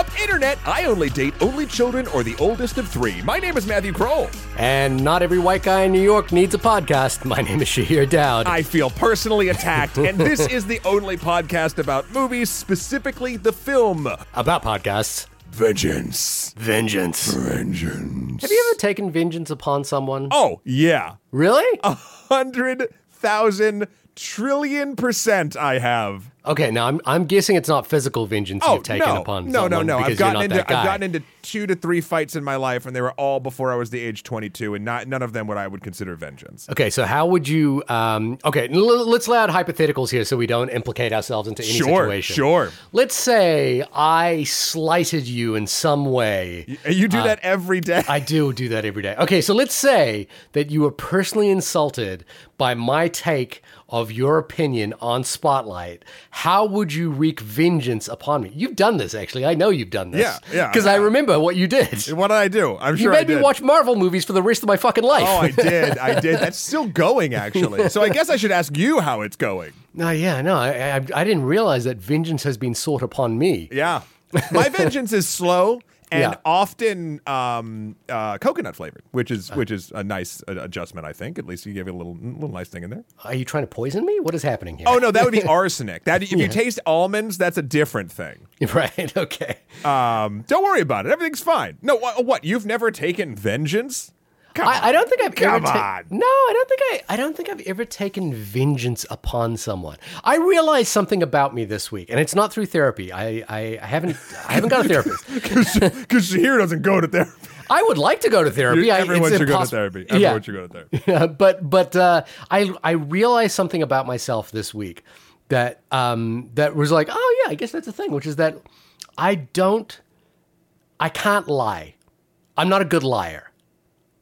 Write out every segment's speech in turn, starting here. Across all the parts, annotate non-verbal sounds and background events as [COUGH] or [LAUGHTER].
up, Internet? I only date only children or the oldest of three. My name is Matthew Kroll. And not every white guy in New York needs a podcast. My name is Shahir Daud. I feel personally attacked, and this is the only podcast about movies, specifically the film About podcasts. Vengeance. Vengeance. Vengeance. Have you ever taken vengeance upon someone? Oh, yeah. Really? A hundred thousand trillion percent I have. Okay, now I'm I'm guessing it's not physical vengeance Oh you've taken no, upon no, no, someone no! because I've gotten into. I've gotten into two to three fights in my life, and they were all before I was the age twenty two, and not none of them what I would consider vengeance. Okay, so how would you? Um, okay, l- let's lay out hypotheticals here so we don't implicate ourselves into any Sure, situation. sure. sure. Let's say I slighted you in some way. And you do that every day. Uh, I do do that every day. Okay, so let's say that you were personally insulted by my take of your opinion on Spotlight. How would you wreak vengeance upon me? You've done this, actually. I know you've done this. Yeah, yeah, Because I remember what you did. what did I do? I'm You sure I made me watch Marvel movies for the rest of my fucking oh, life. Oh, I [LAUGHS] did. I did. That's still going, actually. So I guess I should ask you how it's going. No, yeah, no, I, I, I didn't realize that vengeance has been sought upon me. Yeah. My vengeance is slow and Yeah. often um, uh, coconut flavored, which Uh. is which is a nice uh, adjustment, I think. At least you gave it a little little nice thing in there. Are you trying to poison me? What is happening here? Oh no, that would be [LAUGHS] arsenic. That if you taste almonds, that's a different thing. [LAUGHS] right. Okay. Um, don't worry about it. Everything's fine. No, what? what you've never taken vengeance? I, I don't think I've Come ever ta- on. No, I don't think I. I don't think I've ever taken vengeance upon someone. I realized something about me this week, and it's not through therapy. I, I, I haven't. I haven't got a therapist. [LAUGHS] Because Shahir doesn't go to therapy. I would like to go to therapy. I, Everyone it's should go to therapy. Everyone Yeah. should go to therapy. [LAUGHS] Yeah, but but uh, I I realized something about myself this week that um that was like oh yeah I guess that's a thing which is that I don't I can't lie I'm not a good liar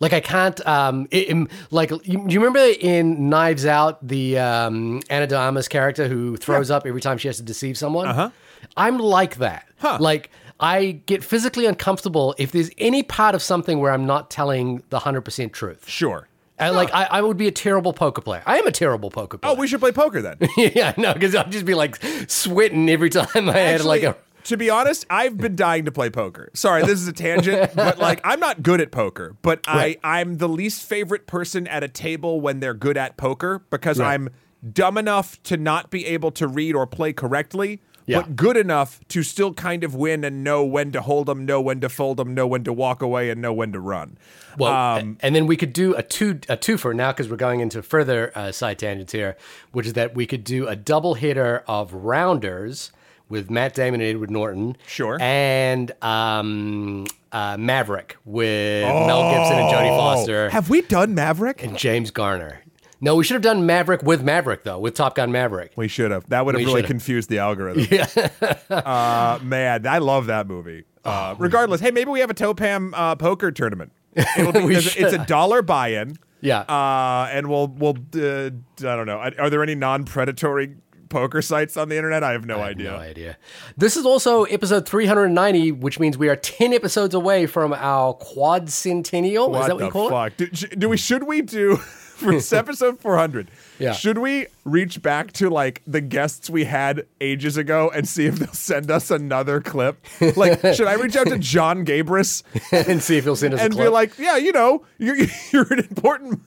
like I can't um it, im- like you, you remember in Knives Out the um Ana de Armas character who throws up every time she has to deceive someone uh-huh I'm like that like I get physically uncomfortable if there's any part of something where I'm not telling the 100% truth Sure. and like I, I would be a terrible poker player. I am a terrible poker player. Oh, we should play poker then. [LAUGHS] yeah, no, because I'd just be like sweating every time I had like a. to be honest, I've been dying to play poker. Sorry, this is a tangent, but [LAUGHS] like I'm not good at poker, but Right. I I'm the least favorite person at a table when they're good at poker because Right. I'm dumb enough to not be able to read or play correctly. Yeah. But good enough to still kind of win and know when to hold them, know when to fold them, know when to walk away, and know when to run. Well, Um, and then we could do a two a twofer now because we're going into further uh, side tangents here, which is that we could do a double hitter of rounders with Matt Damon and Edward Norton. Sure. And um, uh, Maverick with Mel Gibson and Jodie Foster Oh. Have we done Maverick? and James Garner. No, we should have done Maverick with Maverick though, with Top Gun Maverick. We should have. That would have We really should've. confused the algorithm. [LAUGHS] uh, man, I love that movie. Uh, regardless, hey, maybe we have a Topam uh, poker tournament. It'll be, [LAUGHS] We it's, it's a dollar buy-in. Yeah. Uh, and we'll we'll uh, I don't know. Are are there any non-predatory poker sites on the internet? I have no idea. No idea. This is also episode 390, which means we are 10 episodes away from our quad centennial. What is that what the you call it? fuck? Do, do we? Should we do [LAUGHS] for [LAUGHS] episode 400? Yeah. Should we reach back to like the guests we had ages ago and see if they'll send us another clip? Like, [LAUGHS] should I reach out to John Gabris [LAUGHS] and see if he'll send us and be like, yeah, you know, you're [LAUGHS] you're an important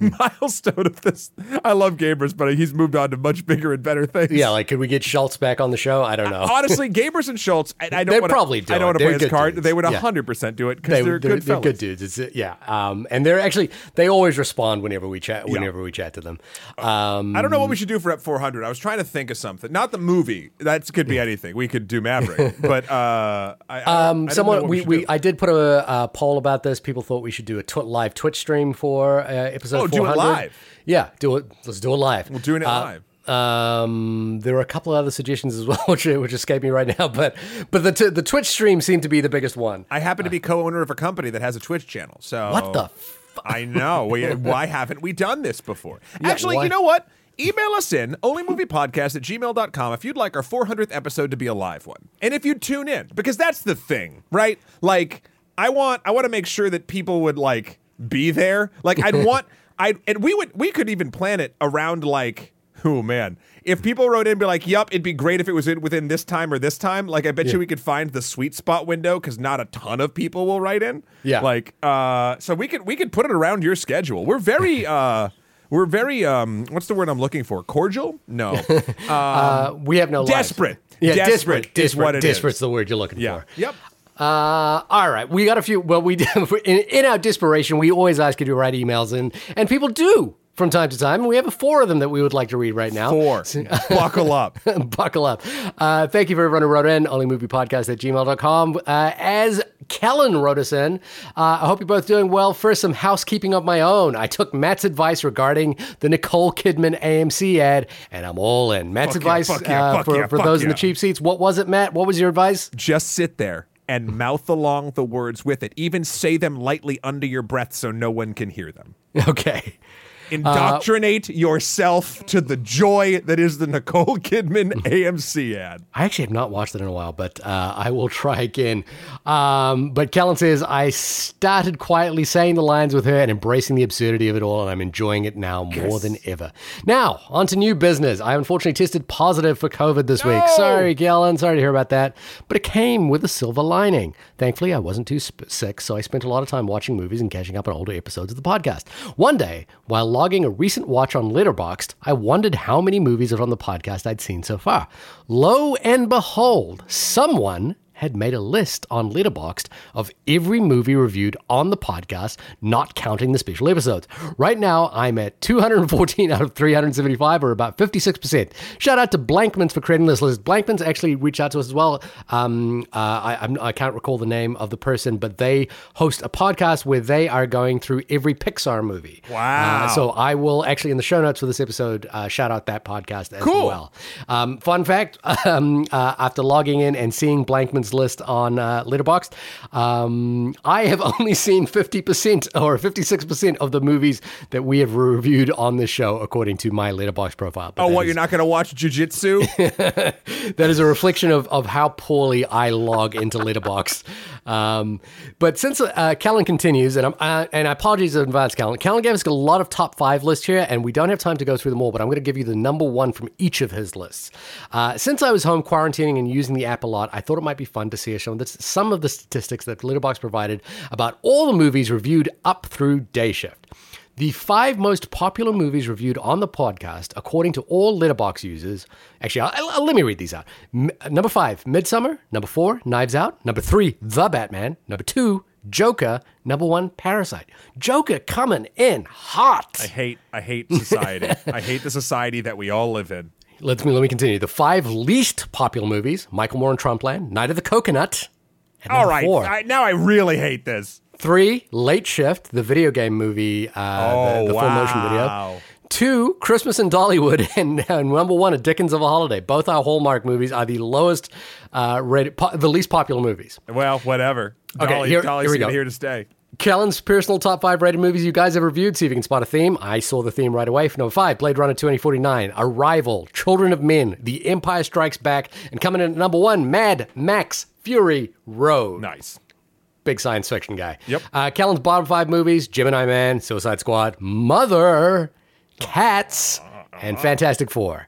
milestone of this. I love Gabris, but he's moved on to much bigger and better things. yeah, like could we get Schultz back on the show? I don't know. Honestly, Gabris and Schultz, I, I don't They'd wanna, probably do I don't want to play his card. dudes. They would Yeah. 100% do it because they, they're, they're, good they're fellas. good dudes. It's, yeah, um, and they're actually they always respond whenever we chat. Whenever we chat to them, um, I don't know what we should do for Ep 400. I was trying to think of something. Not the movie. That could be anything. We could do Maverick. [LAUGHS] but uh, I, I, I Um, know someone what we, we. I did put a, uh poll about this. People thought we should do a tw- live Twitch stream for uh, episode. Oh, do it live. Yeah, do it. Let's do it live. We're doing it Uh, live. Um, there are a couple of other suggestions as well, [LAUGHS] which which escape me right now. But but the t- the Twitch stream seemed to be the biggest one. I happen to be co-owner of a company that has a Twitch channel. So What the? F- I know. We, [LAUGHS] why haven't we done this before? Actually, why- you know what? Email us in onlymoviepodcast at gmail.com if you'd like our 400th episode to be a live one. And if you'd tune in, because that's the thing, right? Like, I want I want to make sure that people would like be there. Like I'd [LAUGHS] want I and we would we could even plan it around like Oh man, if people wrote in and be like, "Yup, it'd be great if it was in within this time or this time," like I bet you we could find the sweet spot window because not a ton of people will write in. Yeah. like uh, so we could we could put it around your schedule. We're very [LAUGHS] uh, we're very um, what's the word I'm looking for? Cordial? No, [LAUGHS] Uh, we have no lives. desperate. Yeah, Desperate desperate. is what it is. Desperate's the word you're looking yeah, for. yep. Uh, all right, we got a few. Well, we [LAUGHS] in, in our desperation, we always ask you to write emails, and and people do from time to time. And we have four of them that we would like to read right now. Four. [LAUGHS] Buckle up. [LAUGHS] Buckle up. Uh, thank you for everyone who wrote in. Onlymoviepodcast at gmail.com. Uh, as Kellen wrote us in, uh, I hope you're both doing well. First, some housekeeping of my own. I took Matt's advice regarding the Nicole Kidman AMC ad, and I'm all in. Matt's Fuck advice fuck yeah, uh, for, yeah, for those in the cheap seats. What was it, Matt? What was your advice? Just sit there and mouth along the words with it. Even say them lightly under your breath so no one can hear them. [LAUGHS] Okay. Indoctrinate yourself to the joy that is the Nicole Kidman [LAUGHS] AMC ad. I actually have not watched it in a while, but uh, I will try again. Um, but Kellen says, I started quietly saying the lines with her and embracing the absurdity of it all, and I'm enjoying it now more than ever. Now, on to new business. I unfortunately tested positive for COVID this week. Sorry, Kellen. Sorry to hear about that. But it came with a silver lining. Thankfully, I wasn't too sp- sick, so I spent a lot of time watching movies and catching up on older episodes of the podcast. One day, while logging a recent watch on Letterboxd, I wondered how many movies on the podcast I'd seen so far. Lo and behold, someone had made a list on Letterboxd of every movie reviewed on the podcast, not counting the special episodes. Right now, I'm at 214 out of 375, or about 56%. Shout out to Blankmans for creating this list. Blankmans actually reached out to us as well. Um, uh, I, I'm, I can't recall the name of the person, but they host a podcast where they are going through every Pixar movie. Wow. Uh, so I will actually, in the show notes for this episode, uh, shout out that podcast as Cool. well. Um, fun fact: [LAUGHS] um, uh, after logging in and seeing Blankman's list on uh, Letterboxd, um, I have [LAUGHS] only seen fifty percent or fifty-six percent of the movies that we have reviewed on this show, according to my Letterboxd profile. But Oh, what? is- You're not going to watch jujitsu? [LAUGHS] that is a reflection of, of how poorly I log into Letterboxd. Um, but since uh, Callan continues, and I'm uh, and I apologize in advance, Callan. Callan gave us a lot of top five lists here, and we don't have time to go through them all. But I'm going to give you the number one from each of his lists. Uh, since I was home quarantining and using the app a lot, I thought it might be fun to see some of the, some of the statistics that Letterboxd provided about all the movies reviewed up through day shift. The five most popular movies reviewed on the podcast, according to all Letterboxd users. Actually, I'll, I'll- let me read these out. M- number five, Midsommar. Number four, Knives Out. Number three, The Batman. Number two, Joker. Number one, Parasite. Joker coming in hot. I hate I hate society. [LAUGHS] I hate the society that we all live in. Let me let me continue. The five least popular movies: Michael Moore and Trumpland, Night of the Coconut. And All four, I, now I really hate this. Three, Late Shift, the video game movie, uh, Oh, the, the full motion wow. video. Two, Christmas in Dollywood, [LAUGHS] and, and number one, A Dickens of a Holiday. Both our Hallmark movies are the lowest uh, rated, po- the least popular movies. Well, whatever. Okay, Dolly, here- Dolly's here we go. here to stay. Kellen's personal top five rated movies you guys have reviewed. See if you can spot a theme. I saw the theme right away. For number five, Blade Runner 2049, Arrival, Children of Men, The Empire Strikes Back, and coming in at number one, Mad Max Fury Road. Nice. big science fiction guy. Yep. Uh, Kellen's bottom five movies: Gemini Man, Suicide Squad, Mother, Cats, and Fantastic Four.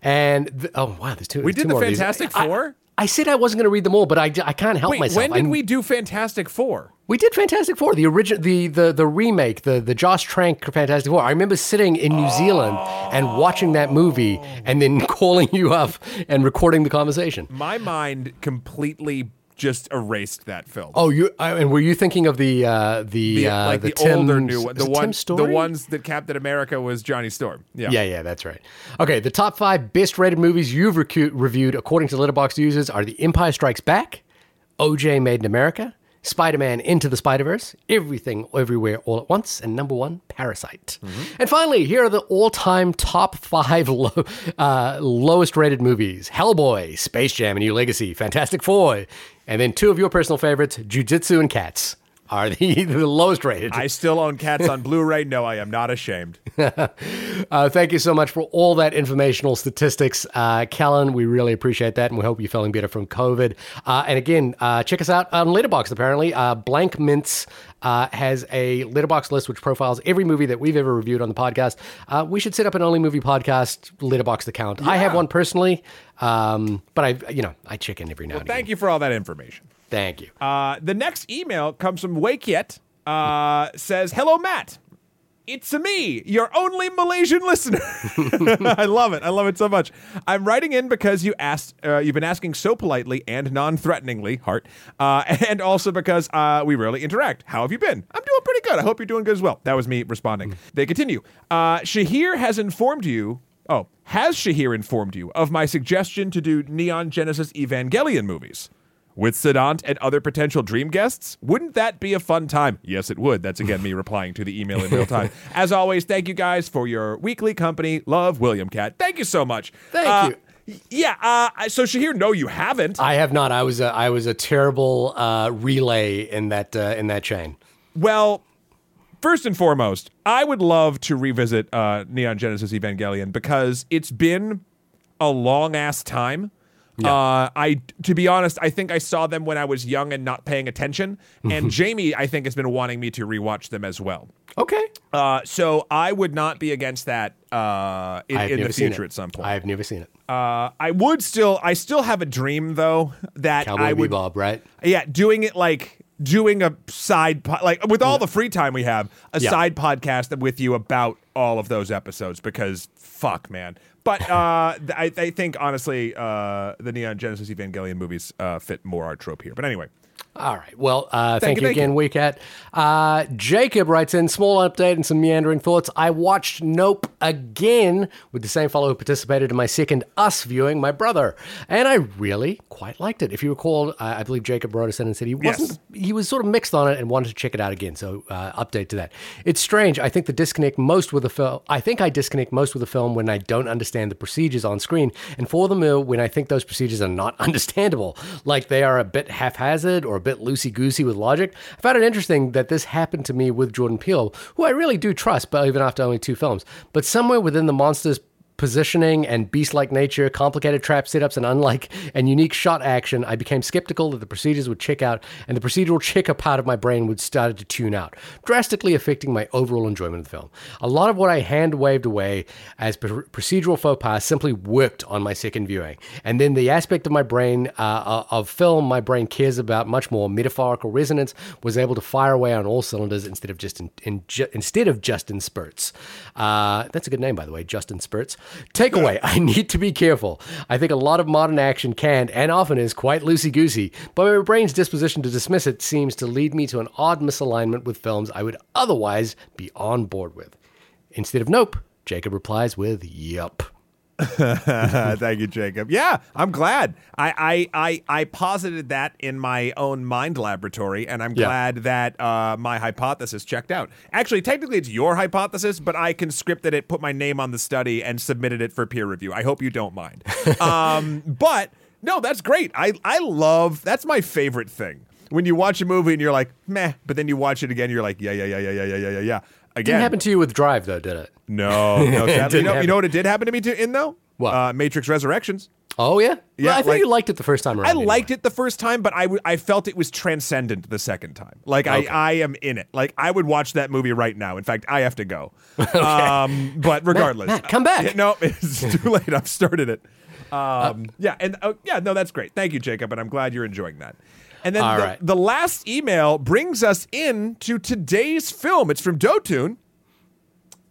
And th- oh wow, there's two. We there's did two the more of these. Fantastic Four? I, said I wasn't going to read them all, but I, I can't help Wait, myself. when did I- we do Fantastic Four? We did Fantastic Four, the original, the the the remake, the the Josh Trank Fantastic Four. I remember sitting in New Zealand and watching that movie, and then [LAUGHS] calling you up and recording the conversation. My mind completely just erased that film. Oh, you uh, and were you thinking of the uh, the, the, uh, like the, Tim, older new one, the one, the ones that Captain America was Johnny Storm. Yeah. Yeah, yeah, that's right. Okay, the top five best rated movies you've recu- reviewed according to Letterboxd users are The Empire Strikes Back, OJ Made in America, Spider Man Into the Spider Verse, Everything Everywhere All at Once, and number one, Parasite. And finally, here are the all time top five low, uh, lowest rated movies Hellboy, Space Jam, A New Legacy, Fantastic Four, and then two of your personal favorites, Jujitsu and Cats. Are the, [LAUGHS] the lowest rated. I still own Cats on [LAUGHS] Blu-ray. No, I am not ashamed. [LAUGHS] Uh, thank you so much for all that informational statistics, uh, Kellen. We really appreciate that, and we hope you're feeling better from COVID. Uh, and again, uh, check us out on Letterboxd. Apparently, uh, Blank Mints uh, has a Letterboxd list which profiles every movie that we've ever reviewed on the podcast. Uh, we should set up an only movie podcast Letterboxd account. I have one personally, um, but I, you know, I check in every now and then. Thank again. you for all that information. Thank you. Uh, the next email comes from Wake Yet. Uh, says, "Hello, Matt. It's me, your only Malaysian listener. [LAUGHS] I love it. I love it so much. I'm writing in because you asked. Uh, you've been asking so politely and non-threateningly, heart, uh, [LAUGHS] and also because uh, we rarely interact. How have you been? I'm doing pretty good. I hope you're doing good as well. That was me responding. They continue. Uh, Shahir has informed you. Oh, has Shahir informed you of my suggestion to do Neon Genesis Evangelion movies? With Sedant and other potential dream guests? Wouldn't that be a fun time? Yes, it would. That's again me [LAUGHS] replying to the email in real time. As always, thank you guys for your weekly company. Love, William Cat. Thank you so much. Thank Uh, you. Yeah. Uh, so Shahir, no, you haven't. I have not. I was a, I was a terrible uh, relay in that uh, in that chain. Well, first and foremost, I would love to revisit uh, Neon Genesis Evangelion because it's been a long ass time. Uh, I, to be honest, I think I saw them when I was young and not paying attention. And Jamie, I think, has been wanting me to rewatch them as well. Okay. Uh, so I would not be against that uh, in, in the future at some point. I've never seen it. uh, I would still, I still have a dream though that Cowboy I would, Bebop, right? yeah, doing it like doing a side po- like with all the free time we have, a Yeah. side podcast with you about all of those episodes because fuck, man. But uh, I, I think honestly, uh, the Neon Genesis Evangelion movies uh, fit more our trope here. But anyway, All right. Well, uh, thank, you, you thank again, you. Weekat. Uh, Jacob writes in small update and some meandering thoughts. I watched Nope again with the same fellow who participated in my second Us viewing, my brother, and I really quite liked it. If you recall, uh, I believe Jacob wrote us in and said he wasn't. He was sort of mixed on it and wanted to check it out again. So uh, update to that. It's strange. I think the disconnect most with the film. I think I disconnect most with the film when I don't understand the procedures on screen, and for the mill when I think those procedures are not [LAUGHS] understandable, like they are a bit haphazard or a bit loosey goosey with logic. I found it interesting that this happened to me with Jordan Peele, who I really do trust, but even after only two films. But somewhere within the monsters positioning and beast-like nature, complicated trap setups, and unlike [LAUGHS] and unique shot action, I became skeptical that the procedures would check out, and the procedural checker part of my brain would start to tune out, drastically affecting my overall enjoyment of the film. A lot of what I hand waved away as pr- procedural faux pas simply worked on my second viewing, and then the aspect of my brain uh, of film my brain cares about much more metaphorical resonance was able to fire away on all cylinders instead of just in, in ju- instead of just in spurts. Uh, that's a good name, by the way, Justin Spurts. Takeaway: [LAUGHS] I need to be careful. I think a lot of modern action can and often is quite loosey goosey, but my brain's disposition to dismiss it seems to lead me to an odd misalignment with films I would otherwise be on board with. Instead of nope, Jacob replies with yup. [LAUGHS] Thank you, Jacob. Yeah, I'm glad. I, I I I posited that in my own mind laboratory, and I'm Yeah. glad that uh, my hypothesis checked out. Actually, technically, it's your hypothesis, but I conscripted it, put my name on the study, and submitted it for peer review. I hope you don't mind. [LAUGHS] um, but no, that's great. I I love. That's my favorite thing. When you watch a movie and you're like, meh, but then you watch it again, you're like, yeah, yeah, yeah, yeah, yeah, yeah, yeah, yeah, yeah. Again, Didn't happen to you with Drive though, did it? no, [LAUGHS] no. sadly, you, know, you know what it did happen to me to in though? What? Uh, Matrix Resurrections. Oh yeah, Yeah, Well, I think like- you liked it the first time around. I liked it the first time, but I, w- I felt it was transcendent the second time. Like Okay. I, I am in it. Like I would watch that movie right now. In fact, I have to go. [LAUGHS] Um, but regardless, Matt, come back. Yeah, no, [LAUGHS] it's too late. I've started it. Um, yeah, and uh, yeah, no, that's great. Thank you, Jacob, and I'm glad you're enjoying that. And then the, right. the last email brings us into today's film. It's from Dotun.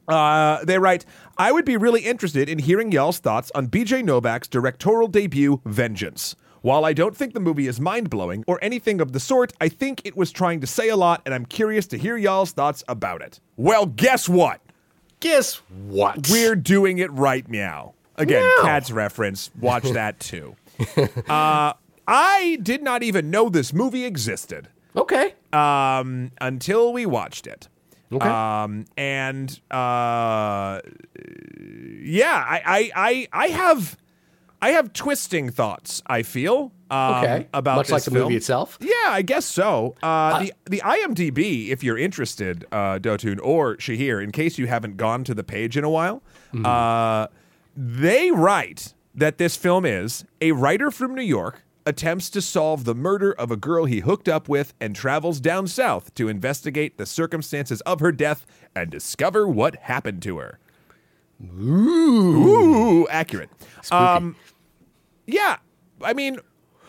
Uh, they write, I would be really interested in hearing y'all's thoughts on BJ Novak's directorial debut, Vengeance. While I don't think the movie is mind blowing or anything of the sort, I think it was trying to say a lot, and I'm curious to hear y'all's thoughts about it. Well, guess what? Guess what? We're doing it right meow. Again, Meow. Cat's reference. Watch that too. [LAUGHS] uh, I did not even know this movie existed okay. um, until we watched it. Okay. Um, and uh, yeah, I, I, I, I have I have twisting thoughts. I feel um, Okay. about Much like this the movie itself? Yeah, I guess so. Uh, the the IMDb, if you're interested, uh, Dotun or Shahir, in case you haven't gone to the page in a while, Mm-hmm. uh, they write that this film is a writer from New York attempts to solve the murder of a girl he hooked up with and travels down south to investigate the circumstances of her death and discover what happened to her. Ooh, accurate. Um, yeah, I mean,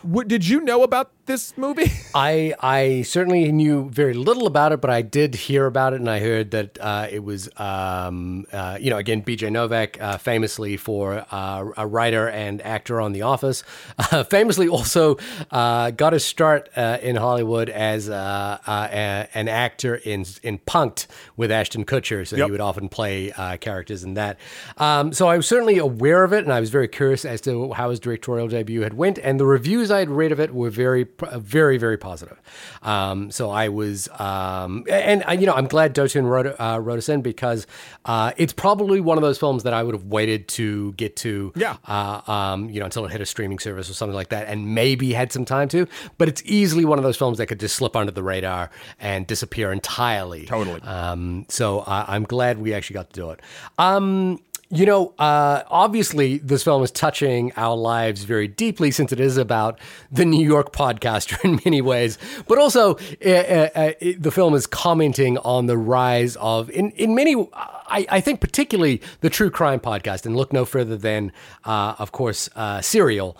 w- did you know about this movie? [LAUGHS] I I certainly knew very little about it, but I did hear about it, and I heard that uh, it was, um, uh, you know, again, B.J. Novak, uh, famously for uh, a writer and actor on The Office, [LAUGHS] uh, famously also uh, got his start uh, in Hollywood as uh, uh, a- an actor in in Punk'd with Ashton Kutcher, so Yep. he would often play uh, characters in that. Um, so I was certainly aware of it, and I was very curious as to how his directorial debut had went, and the reviews I had read of it were very, very, very positive. Um, so I was, um, and uh, you know, I'm glad Dotun wrote uh, wrote us in because uh, it's probably one of those films that I would have waited to get to, Yeah. uh, um, you know, until it hit a streaming service or something like that, and maybe had some time to. But it's easily one of those films that could just slip under the radar and disappear entirely. Totally. Um, so uh, I'm glad we actually got to do it. You know, uh, obviously, this film is touching our lives very deeply since it is about the New York podcaster [LAUGHS] in many ways. But also, uh, uh, uh, the film is commenting on the rise of, in, in many, I, I think, particularly the true crime podcast. And look no further than, uh, of course, uh, Serial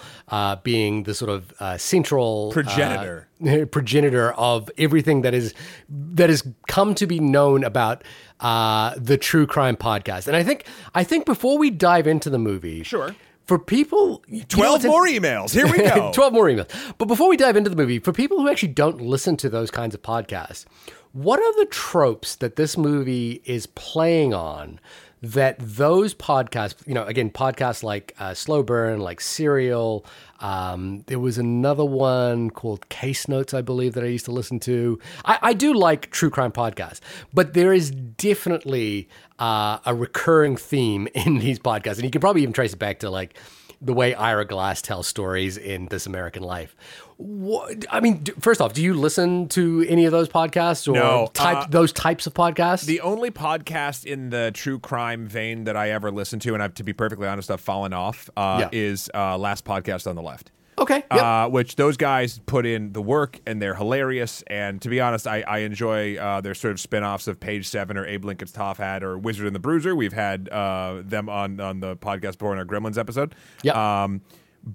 being the sort of central Progenitor. [LAUGHS] progenitor of everything that is that has come to be known about uh, the true crime podcast. And I think I think before we dive into the movie, Sure. for people, you know, 12 more emails. Here we go. [LAUGHS] 12 more emails. But before we dive into the movie, for people who actually don't listen to those kinds of podcasts, what are the tropes that this movie is playing on that those podcasts, you know, again, podcasts like uh, Slow Burn, like Serial, um, there was another one called Case Notes, I believe, that I used to listen to. I, I do like true crime podcasts, but there is definitely uh, a recurring theme [LAUGHS] in these podcasts. And you can probably even trace it back to like, the way Ira Glass tells stories in This American Life. What, I mean, d- first off, do you listen to any of those podcasts or No, type uh, those types of podcasts? The only podcast in the true crime vein that I ever listened to, and I've, to be perfectly honest, I've fallen off, uh, Yeah. is uh, Last Podcast on the Left. Okay, yep. Uh, which those guys put in the work and they're hilarious. And to be honest, I, I enjoy uh, their sort of spin offs of Page Seven or Abe Lincoln's Top Hat or Wizard and the Bruiser. We've had uh, them on, on the podcast before in our Gremlins episode. Yeah. Um,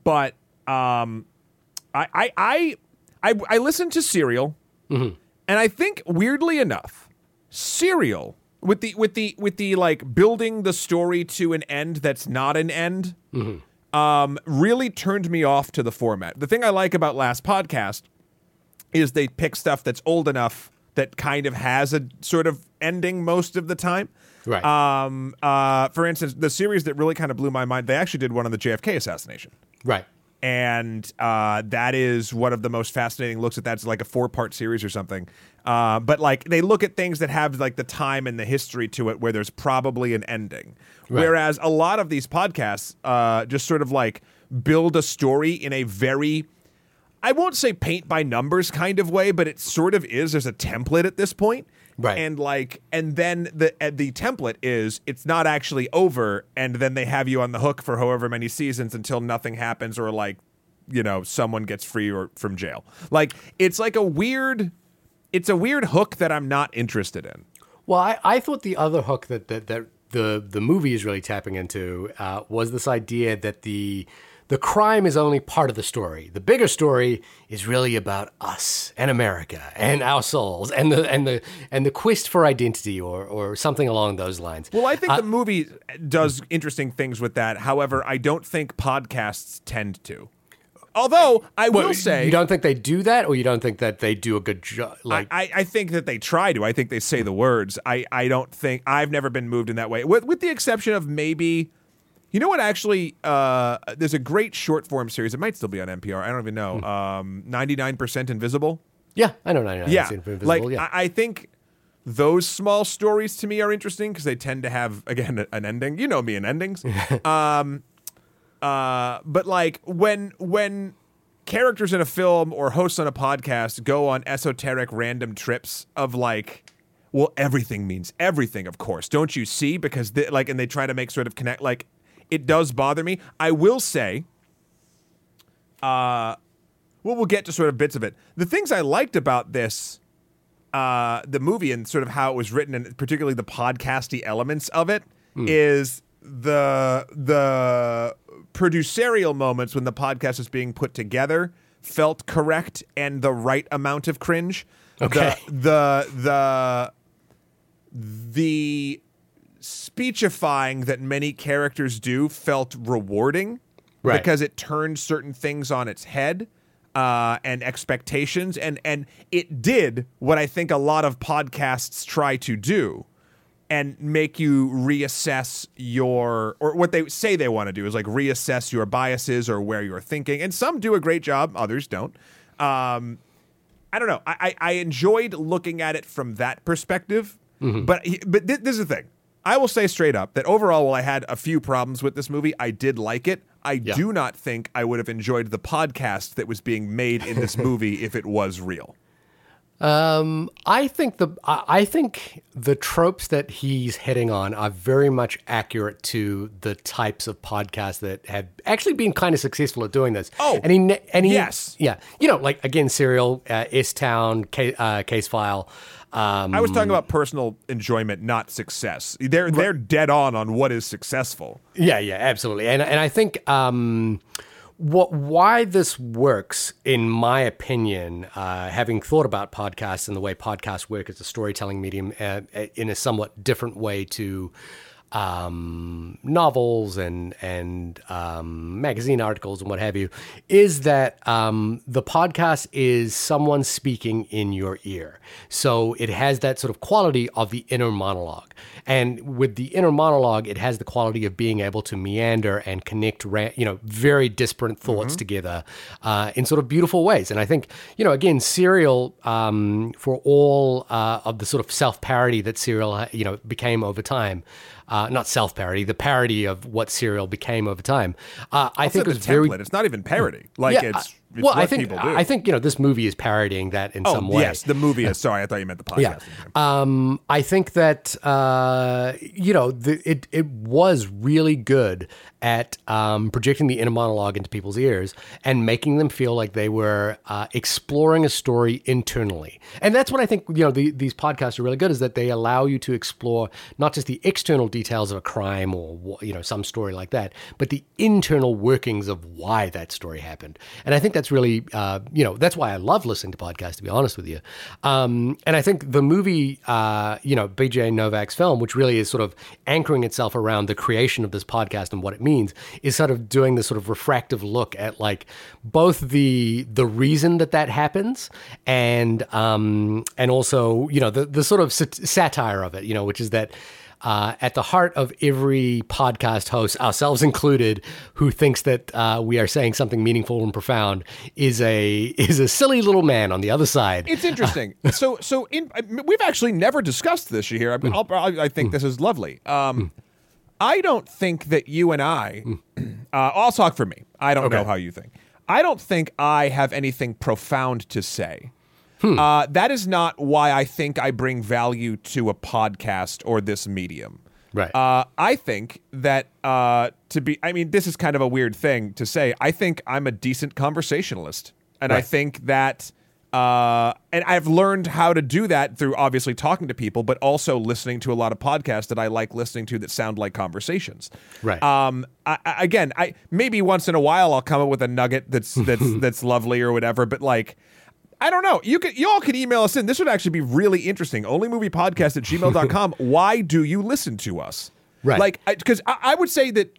but um, I, I, I, I, I listened to Serial, and I think weirdly enough, Serial with the with the with the like building the story to an end that's not an end um, really turned me off to the format. The thing I like about last podcast is they pick stuff that's old enough that kind of has a sort of ending most of the time. Right. Um, uh, for instance, the series that really kind of blew my mind, they actually did one on the JFK assassination. right. And uh, that is one of the most fascinating looks at that. It's like a four part series or something. Uh, but like they look at things that have like the time and the history to it where there's probably an ending. Right. Whereas a lot of these podcasts uh, just sort of like build a story in a very I won't say paint by numbers kind of way, but it sort of is. There's a template at this point. Right. And like, and then the uh, the template is it's not actually over, and then they have you on the hook for however many seasons until nothing happens or like, you know, someone gets free or from jail. Like it's like a weird, it's a weird hook that I'm not interested in. Well, I, I thought the other hook that, that, that the the movie is really tapping into uh, was this idea that the the crime is only part of the story. The bigger story is really about us and America and our souls and the and the and the quest for identity or or something along those lines. Well, I think the uh, movie does interesting things with that. However, I don't think podcasts tend to. Although I will say, you don't think they do that, or you don't think that they do a good job? Like, I, I think that they try to. I think they say the words. I, I don't think I've never been moved in that way, with, with the exception of maybe. You know what? Actually, uh, there's a great short form series. It might still be on NPR. I don't even know. Um, 99% Invisible. yeah, I know, I know. Yeah, Invisible, like yeah. I, I think those small stories to me are interesting because they tend to have again an ending. You know me and endings. [LAUGHS] um, Uh, but like when when characters in a film or hosts on a podcast go on esoteric random trips of like well everything means everything of course don't you see because they, like and they try to make sort of connect like it does bother me i will say uh well we'll get to sort of bits of it the things i liked about this uh the movie and sort of how it was written and particularly the podcasty elements of it is the the producerial moments when the podcast is being put together felt correct and the right amount of cringe. Okay. The the the the speechifying that many characters do felt rewarding Right. because it turned certain things on its head uh, and expectations and and it did what I think a lot of podcasts try to do and make you reassess your or what they say they want to do is like reassess your biases or where you're thinking and some do a great job others don't. Um i don't know. I i, I enjoyed looking at it from that perspective but but thi- this is the thing i will say straight up that overall while i had a few problems with this movie i did like it i Yeah. do not think i would have enjoyed the podcast that was being made in this [LAUGHS] movie if it was real Um, I think the I I think the tropes that he's hitting on are very much accurate to the types of podcasts that have actually been kind of successful at doing this. Oh, and he and he yes. yeah, you know, like again, Serial, uh, S Town, Ca- uh, Case File. Um, I was talking about personal enjoyment, not success. They're they're dead on on what is successful. Yeah, yeah, absolutely. And and I think um, what why this works, in my opinion, uh, having thought about podcasts and the way podcasts work as a storytelling medium uh, in a somewhat different way to um, novels and and um, magazine articles and what have you, is that um, the podcast is someone speaking in your ear. So it has that sort of quality of the inner monologue, and with the inner monologue, it has the quality of being able to meander and connect, ra- you know, very disparate thoughts together uh, in sort of beautiful ways. And I think, you know, again, Serial, um, for all uh, of the sort of self parody that Serial, you know, became over time. Uh, not self parody, the parody of what Serial became over time. Uh, I think It's it was a very template. It's not even parody. Like yeah, it's well, I think people do. I think you know this movie is parodying that in oh some way. yes, the movie is. [LAUGHS] Sorry, I thought you meant the podcast. Yeah. Um, I think that uh, you know the, it it was really good at um, projecting the inner monologue into people's ears and making them feel like they were uh, exploring a story internally. And that's what I think you know the, these podcasts are really good is that they allow you to explore not just the external details of a crime or you know some story like that, but the internal workings of why that story happened. And I think that's really uh, you know that's why I love listening to podcasts to be honest with you. Um, and I think the movie uh, you know BJ Novak's film, which really is sort of anchoring itself around the creation of this podcast and what it means, is sort of doing this sort of refractive look at like both the the reason that that happens and um, and also you know the the sort of sat- satire of it, you know, which is that. Uh, at the heart of every podcast host, ourselves included, who thinks that uh, we are saying something meaningful and profound, is a [LAUGHS] is a silly little man on the other side. It's interesting. so, so in, we've actually never discussed this here. I, mean, I'll, I I think this is lovely. Um, I don't think that you and I. [CLEARS THROAT] Uh, I'll talk for me. I don't know how you think. I don't think I have anything profound to say. Uh, that is not why I think I bring value to a podcast or this medium. Right. Uh, I think that uh, to be, I mean, this is kind of a weird thing to say. I think I'm a decent conversationalist. And I think that, uh, and I've learned how to do that through obviously talking to people, but also listening to a lot of podcasts that I like listening to that sound like conversations. Right. Um, I, I, again, I maybe once in a while I'll come up with a nugget that's that's [LAUGHS] that's lovely or whatever, but like. I don't know. You could you all can email us in. This would actually be really interesting. Onlymoviepodcast at gmail.com. [LAUGHS] Why do you listen to us? Right. Like, because I, I would say that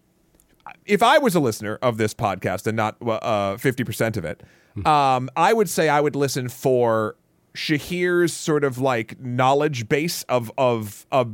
if I was a listener of this podcast and not uh, 50% of it, um, I would say I would listen for Shahir's sort of like knowledge base of, of, of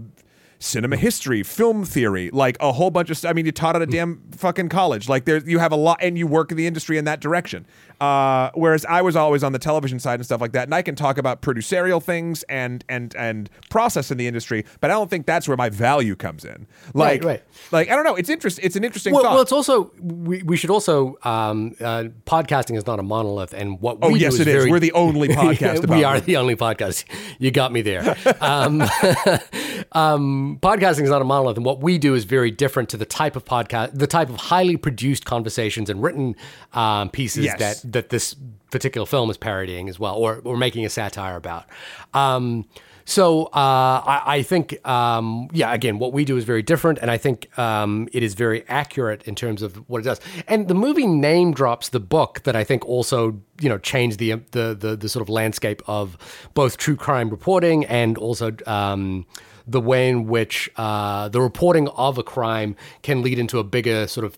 cinema history, film theory, like a whole bunch of. St- I mean, you taught at a damn fucking college. Like there, you have a lot, and you work in the industry in that direction. Uh, whereas I was always on the television side and stuff like that, and I can talk about producerial things and and and process in the industry, but I don't think that's where my value comes in. Like, right. like I don't know. It's interest. It's an interesting Well, thought. well, it's also we, we should also um, uh, podcasting is not a monolith, and what oh yes, it is very, We're the only [LAUGHS] podcast about we are it. the only podcast. You got me there. um, [LAUGHS] um, podcasting is not a monolith, and what we do is very different to the type of podcast, the type of highly produced conversations and written um, pieces Yes. that that this particular film is parodying as well, or or making a satire about. Um, so uh, I, I think, um, yeah, again, what we do is very different, and I think um, it is very accurate in terms of what it does. And the movie name drops the book that I think also, you know, changed the the the, the sort of landscape of both true crime reporting and also. Um, the way in which uh, the reporting of a crime can lead into a bigger sort of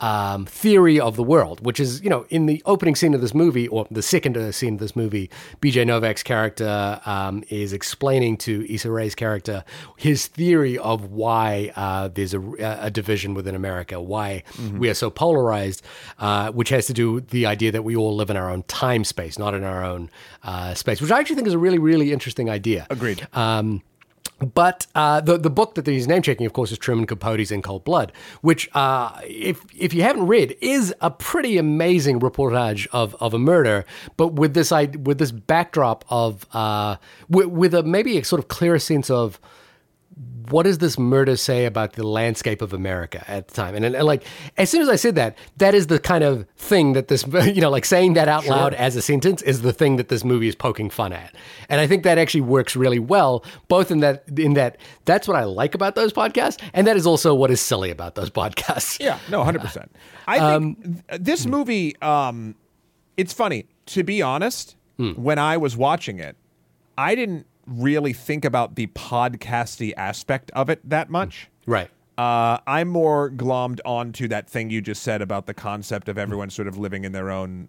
um, theory of the world, which is, you know, in the opening scene of this movie, or the second uh, scene of this movie, BJ Novak's character um, is explaining to Issa Rae's character his theory of why uh, there's a, a division within America, why we are so polarized, uh, which has to do with the idea that we all live in our own time space, not in our own uh, space, which I actually think is a really, really interesting idea. Agreed. Um, but uh, the the book that he's name checking, of course, is Truman Capote's In Cold Blood, which, uh, if if you haven't read, is a pretty amazing reportage of, of a murder, but with this i- with this backdrop of uh, with, with a maybe a sort of clearer sense of what does this murder say about the landscape of America at the time? And, and, and, like, as soon as I said that, that is the kind of thing that this, [LAUGHS] you know, like saying that out loud as a sentence is the thing that this movie is poking fun at. And I think that actually works really well, both in that, in that, that's what I like about those podcasts. And that is also what is silly about those podcasts. Yeah, no, hundred percent. [LAUGHS] I think um, th- this hmm. movie. Um, it's funny to be honest. Hmm. When I was watching it, I didn't really think about the podcasty aspect of it that much. Right. Uh, I'm more glommed onto that thing you just said about the concept of everyone sort of living in their own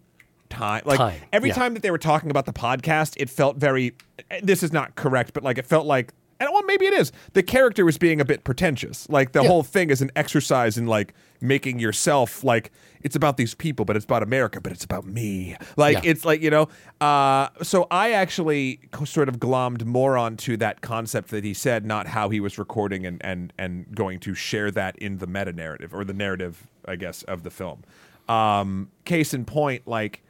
time. Like Time, every yeah. time that they were talking about the podcast, it felt very. This is not correct, but like it felt like. And well, maybe it is. The character was being a bit pretentious. Like the Yeah. whole thing is an exercise in like making yourself like it's about these people, but it's about America, but it's about me. Like Yeah. it's like you know. Uh, so I actually sort of glommed more onto that concept that he said, not how he was recording and and and going to share that in the meta narrative or the narrative, I guess, of the film. Um, case in point, like.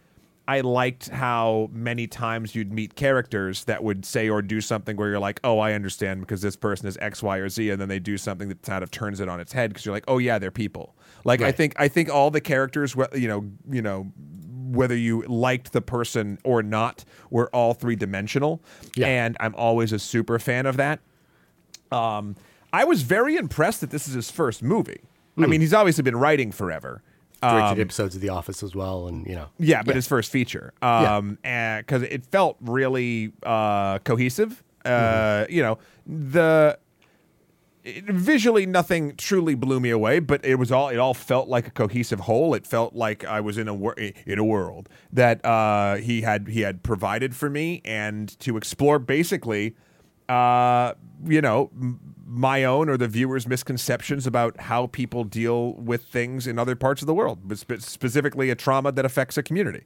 I liked how many times you'd meet characters that would say or do something where you're like, oh, I understand because this person is X, Y, or Z, and then they do something that kind of turns it on its head because you're like, oh yeah, they're people. Like I think I think all the characters, you know, you know, whether you liked the person or not, were all three dimensional, Yeah. and I'm always a super fan of that. Um, I was very impressed that this is his first movie. I Hmm. mean, he's obviously been writing forever. Directed episodes of The Office as well. And, you know. Yeah, but his first feature, um, because it felt really uh, cohesive. Uh, You know, the it- visually nothing truly blew me away, but it was all it all felt like a cohesive whole. It felt like I was in a wor- in a world that uh, he had he had provided for me, and to explore basically, uh, you know. M- my own or the viewer's misconceptions about how people deal with things in other parts of the world, but spe- specifically a trauma that affects a community.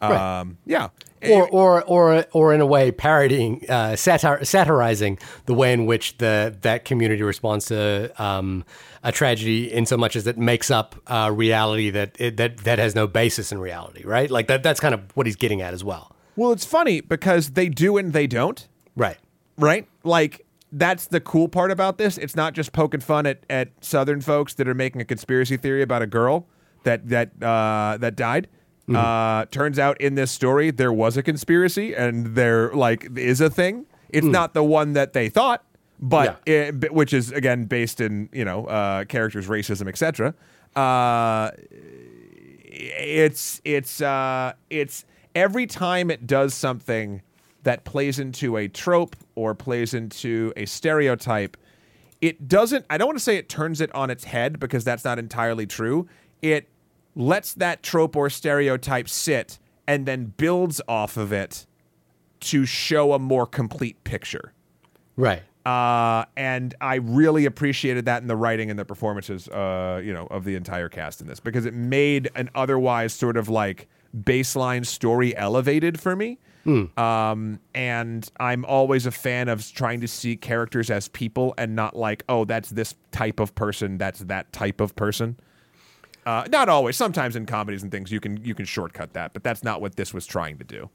Right. Um, yeah. or or or or in a way parodying uh, satir- satirizing the way in which the that community responds to um, a tragedy in so much as it makes up uh, reality that it, that that has no basis in reality right like that that's kind of what he's getting at as well Well, it's funny because they do and they don't, right right? Like that's the cool part about this. It's not just poking fun at, at Southern folks that are making a conspiracy theory about a girl that that uh, that died. Uh, turns out in this story there was a conspiracy and there like is a thing. It's not the one that they thought, but it, which is again based in you know uh, characters, racism, etc. Uh, it's it's uh it's every time it does something that plays into a trope or plays into a stereotype it doesn't i don't want to say it turns it on its head because that's not entirely true. It lets that trope or stereotype sit and then builds off of it to show a more complete picture. Right. Uh, and I really appreciated that in the writing and the performances, uh, you know, of the entire cast in this because it made an otherwise sort of like baseline story elevated for me. Um, and I'm always a fan of trying to see characters as people and not like, oh, that's this type of person, that's that type of person. Uh, not always. Sometimes in comedies and things, you can you can shortcut that, but that's not what this was trying to do.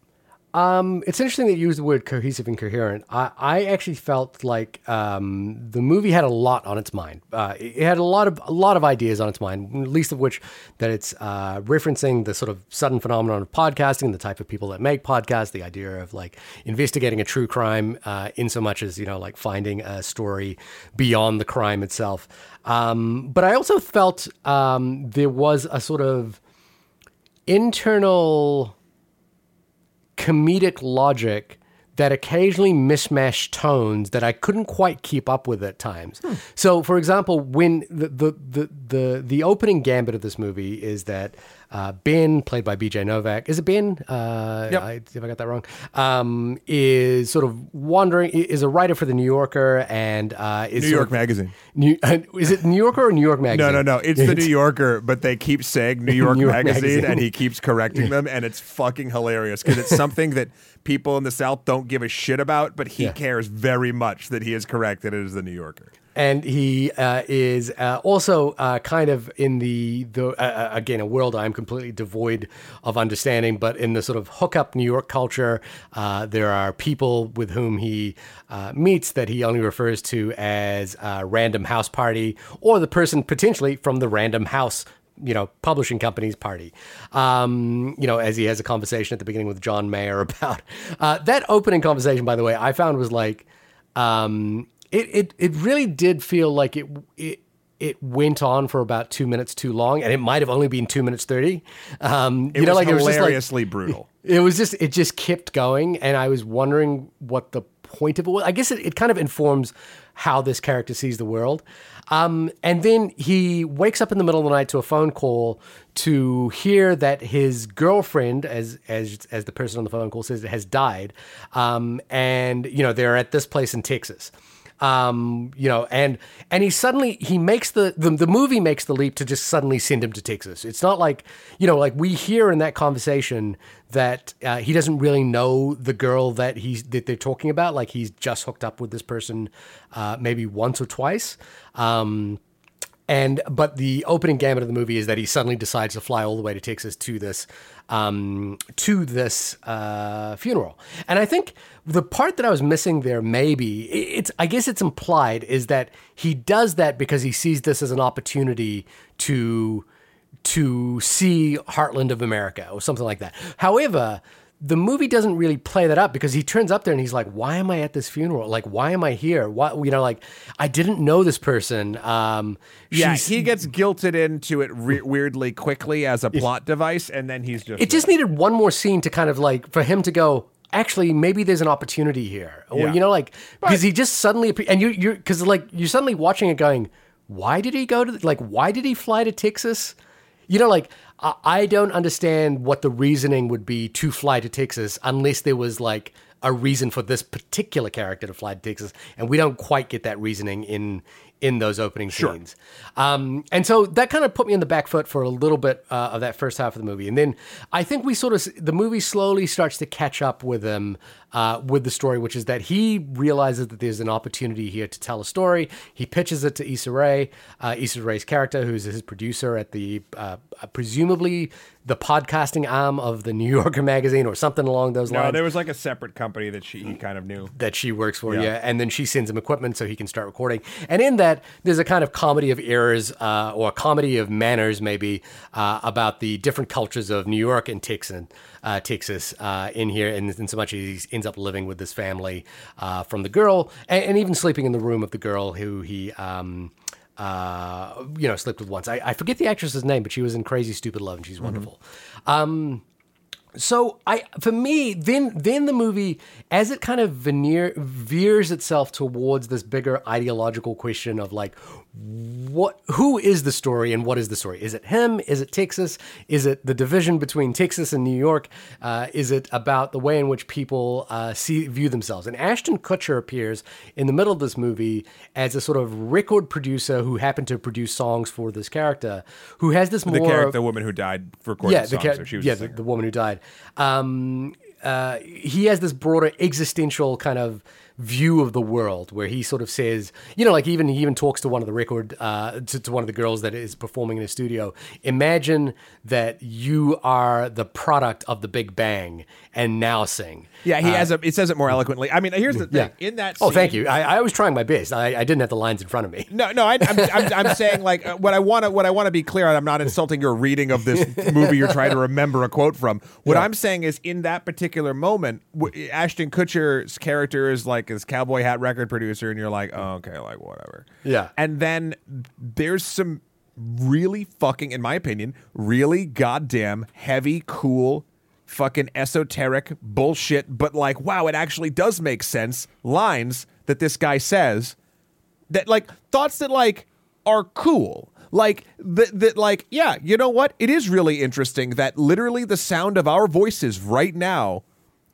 It's interesting that you use the word cohesive and coherent. I, I actually felt like um, the movie had a lot on its mind. Uh, it had a lot of a lot of ideas on its mind, least of which that it's uh, referencing the sort of sudden phenomenon of podcasting, and the type of people that make podcasts, the idea of like investigating a true crime, uh, in so much as you know, like finding a story beyond the crime itself. Um, but I also felt um, there was a sort of internal comedic logic that occasionally mismatched tones that I couldn't quite keep up with at times. Hmm. So, for example, when the the the the, the opening gambit of this movie is that uh, Ben, played by B.J. Novak, is it Ben? Uh, Yep. I, if I got that wrong, um, is sort of wandering. Is a writer for the New Yorker and uh, is New York of- Magazine. New, [LAUGHS] is it New Yorker or New York Magazine? No, no, no. It's the [LAUGHS] New Yorker, but they keep saying New York, [LAUGHS] New York Magazine, Magazine. and he keeps correcting them, and it's fucking hilarious because it's something that people in the South don't give a shit about, but he Yeah. cares very much that he is corrected as the New Yorker. And he uh, is uh, also uh, kind of in the the uh, uh, again a world I'm completely devoid of understanding, but in the sort of hookup New York culture, uh, there are people with whom he meets that he only refers to as random house party or the person potentially from the random house. You know, publishing company's party. Um, you know, as he has a conversation at the beginning with John Mayer [LAUGHS] about uh, that opening conversation. By the way, I found was like um, it, it it really did feel like it it it went on for about two minutes too long, and it might have only been two minutes thirty. Um, It you know, was like it was just like hilariously brutal. [LAUGHS] it was just it just kept going, and I was wondering what the point of it was. I guess it, it kind of informs how this character sees the world. Um, and then he wakes up in the middle of the night to a phone call to hear that his girlfriend, as as as the person on the phone call says, has died. Um, and you know they're at this place in Texas um, you know, and and he suddenly he makes the, the the movie makes the leap to just suddenly send him to Texas. It's not like you know, like we hear in that conversation that uh, he doesn't really know the girl that he's that they're talking about. Like he's just hooked up with this person, uh, maybe once or twice. Um, and but the opening gambit of the movie is that he suddenly decides to fly all the way to Texas to this um, to this uh, funeral. And I think the part that I was missing there, maybe it's I guess it's implied is that he does that because he sees this as an opportunity to to see Heartland of America or something like that. However, the movie doesn't really play that up because he turns up there and he's like, "Why am I at this funeral? Like, why am I here? Why, you know, like I didn't know this person." Um, Yeah, he gets guilted into it re- weirdly quickly as a plot device, and then he's just. it just needed one more scene to kind of like for him to go actually maybe there's an opportunity here or Yeah. you know like because he just suddenly and you you're because like you're suddenly watching it going why did he go to like why did he fly to texas you know like I, I don't understand what the reasoning would be to fly to texas unless there was like a reason for this particular character to fly to texas and we don't quite get that reasoning in in those opening scenes um, and so that kind of put me in the back foot for a little bit uh, of that first half of the movie. And then I think we sort of, the movie slowly starts to catch up with him, uh, with the story, which is that he realizes that there's an opportunity here to tell a story. He pitches it to Issa Rae, uh, Issa Rae's character, who's his producer at the, uh, presumably the podcasting arm of the New [LAUGHS] Yorker magazine or something along those No, lines No, there was like a separate company that she he kind of knew. that she works for, Yeah. yeah. And then she sends him equipment so he can start recording. And in that, there's a kind of comedy of errors uh, or a comedy of manners, maybe, uh, about the different cultures of New York and Texas, uh, Texas uh, in here. And in so much as he ends up living with this family uh, from the girl and, and even sleeping in the room of the girl who he. Um, uh, you know, slept with once. I, I forget the actress's name, but she was in Crazy Stupid Love, and she's wonderful. Um, so I, for me, then then the movie, as it kind of veneer, veers itself towards this bigger ideological question of like, what who is the story and what is the story? Is it him? Is it texas is it the division between texas and new york? Uh, is it about the way in which people uh, see view themselves? And ashton kutcher appears in the middle of this movie as a sort of record producer who happened to produce songs for this character who has this The more character, the woman who died for recording yeah, the songs, ca- so she was yeah, the, the woman who died. Um, uh, he has this broader existential kind of view of the world where he sort of says, you know, like even he even talks to one of the record uh, to, to one of the girls that is performing in a studio. Imagine that you are the product of the Big Bang and now sing. yeah, he has a. It says it more eloquently. I mean, here's the thing. Uh, Yeah. In that. Oh, thank you. I, I was trying my best. I, I didn't have the lines in front of me. No, no, I, I'm, I'm, I'm [LAUGHS] saying like uh, what I want to what I want to be clear on. I'm not insulting your reading of this movie. You're trying to remember a quote from. What Yeah. I'm saying is, in that particular moment, Ashton Kutcher's character is like this cowboy hat record producer, and you're like, oh, okay, like whatever. Yeah. And then there's some really fucking, in my opinion, really goddamn heavy, cool. Fucking esoteric bullshit, but like, wow, it actually does make sense. Lines that this guy says that like thoughts that like are cool like that that like yeah you know what it is really interesting that literally the sound of our voices right now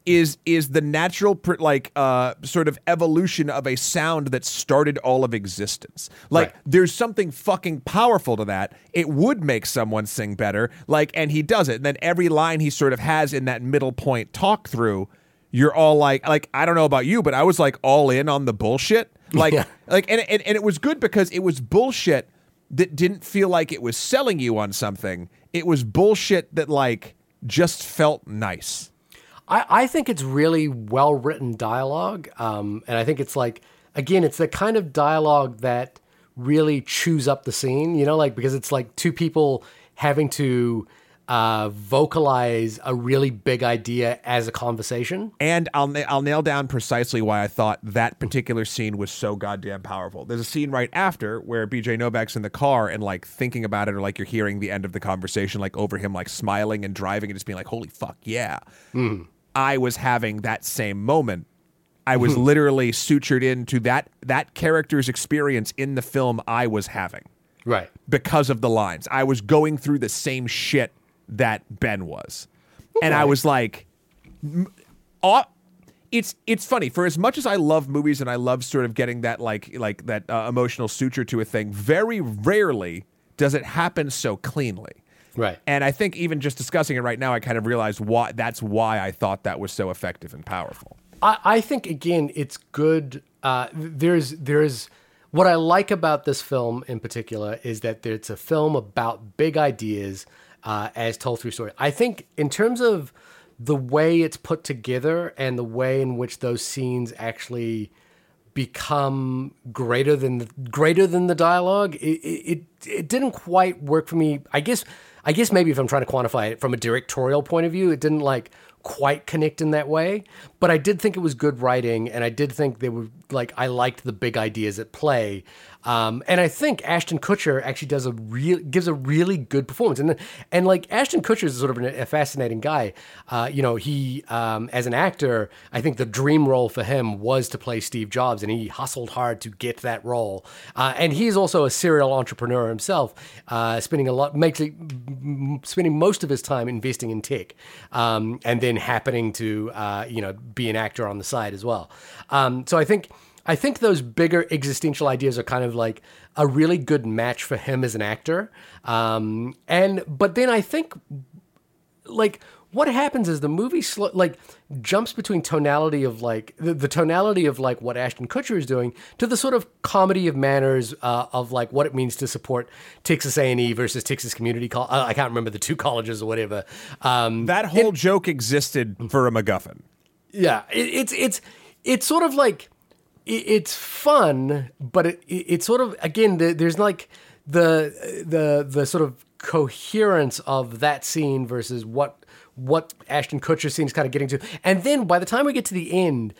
is is the natural pr- like uh sort of evolution of a sound that started all of existence. Like Right. there's something fucking powerful to that. It would make someone sing better. Like and he does it. And then every line he sort of has in that middle point talk through you're all like like I don't know about you but I was like all in on the bullshit. [LAUGHS] Like Yeah. like and, and and it was good because it was bullshit that didn't feel like it was selling you on something. It was bullshit that like just felt nice I, I think it's really well written dialogue. Um, and I think it's like, again, it's the kind of dialogue that really chews up the scene, you know, like because it's like two people having to uh, vocalize a really big idea as a conversation. And I'll na- I'll nail down precisely why I thought that particular scene was so goddamn powerful. There's a scene right after where BJ Novak's in the car and like thinking about it, or like you're hearing the end of the conversation, like over him, like smiling and driving and just being like, "Holy fuck, yeah!" I was having that same moment. I was literally sutured into that that character's experience in the film I was having Right. because of the lines. I was going through the same shit that Ben was. And I was like aw- it's it's funny for as much as I love movies and I love sort of getting that like like that uh, emotional suture to a thing, very rarely does it happen so cleanly. Right. And I think even just discussing it right now, I kind of realized why that's why I thought that was so effective and powerful. I, I think again, it's good. Uh, there's there's what I like about this film in particular is that it's a film about big ideas uh, as told through story. I think in terms of the way it's put together and the way in which those scenes actually become greater than the, greater than the dialogue. It, it it it didn't quite work for me. I guess I guess maybe if I'm trying to quantify it from a directorial point of view, it didn't like quite connect in that way. But I did think it was good writing, and I did think they were like I liked the big ideas at play. Um, and I think Ashton Kutcher actually does a real gives a really good performance, and and like Ashton Kutcher is sort of a fascinating guy. Uh, you know, he um, as an actor, I think the dream role for him was to play Steve Jobs, and he hustled hard to get that role. Uh, and he's also a serial entrepreneur himself, uh, spending a lot, makes spending most of his time investing in tech, um, and then happening to uh, you know be an actor on the side as well. Um, so I think. I think those bigger existential ideas are kind of like a really good match for him as an actor. Um, and but then I think like what happens is the movie sl- like jumps between tonality of like the, the tonality of like what Ashton Kutcher is doing to the sort of comedy of manners uh, of like what it means to support Texas A&E versus Texas Community College. I can't remember the two [LAUGHS] colleges or whatever. Um, That whole joke existed for a MacGuffin. yeah, it, it's it's it's sort of like it's fun, but it, it it's sort of again the, there's like the the the sort of coherence of that scene versus what what Ashton Kutcher scene is kind of getting to, and then by the time we get to the end,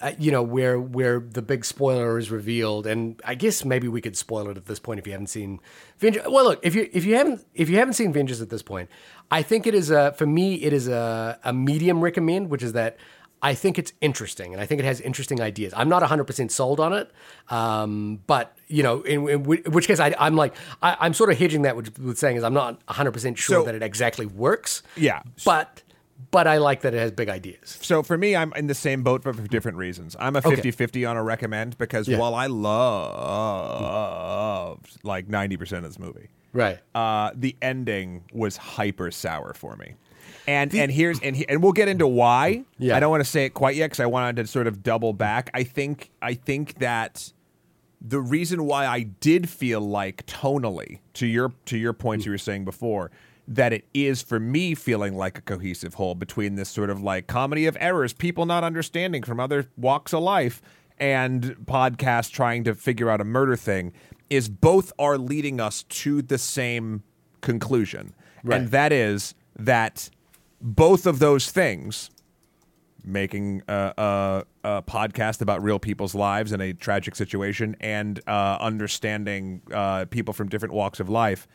uh, you know where where the big spoiler is revealed, and I guess maybe we could spoil it at this point if you haven't seen Vengeance. Well, look if you if you haven't if you haven't seen Vengeance at this point, I think it is a for me it is a a medium recommend, which is that I think it's interesting, and I think it has interesting ideas. I'm not 100 percent sold on it, um, but you know, in, in, whi- which case I, I'm like, I, I'm sort of hedging that with, with saying is I'm not 100 percent sure So- that it exactly works. Yeah. but but I like that it has big ideas. So for me, I'm in the same boat, but for different reasons. I'm a 50 50 on a recommend because Yeah. while I loved like 90% of this movie, Right. uh, the ending was hyper sour for me. And and here's and he, and we'll get into why. Yeah. I don't want to say it quite yet because I wanted to sort of double back. I think I think that the reason why I did feel like tonally to your to your points you were saying before that it is for me feeling like a cohesive whole between this sort of like comedy of errors, people not understanding from other walks of life, and podcast trying to figure out a murder thing is both are leading us to the same conclusion, Right. and that is that both of those things making a, podcast about real people's lives in a tragic situation and uh, understanding uh, people from different walks of life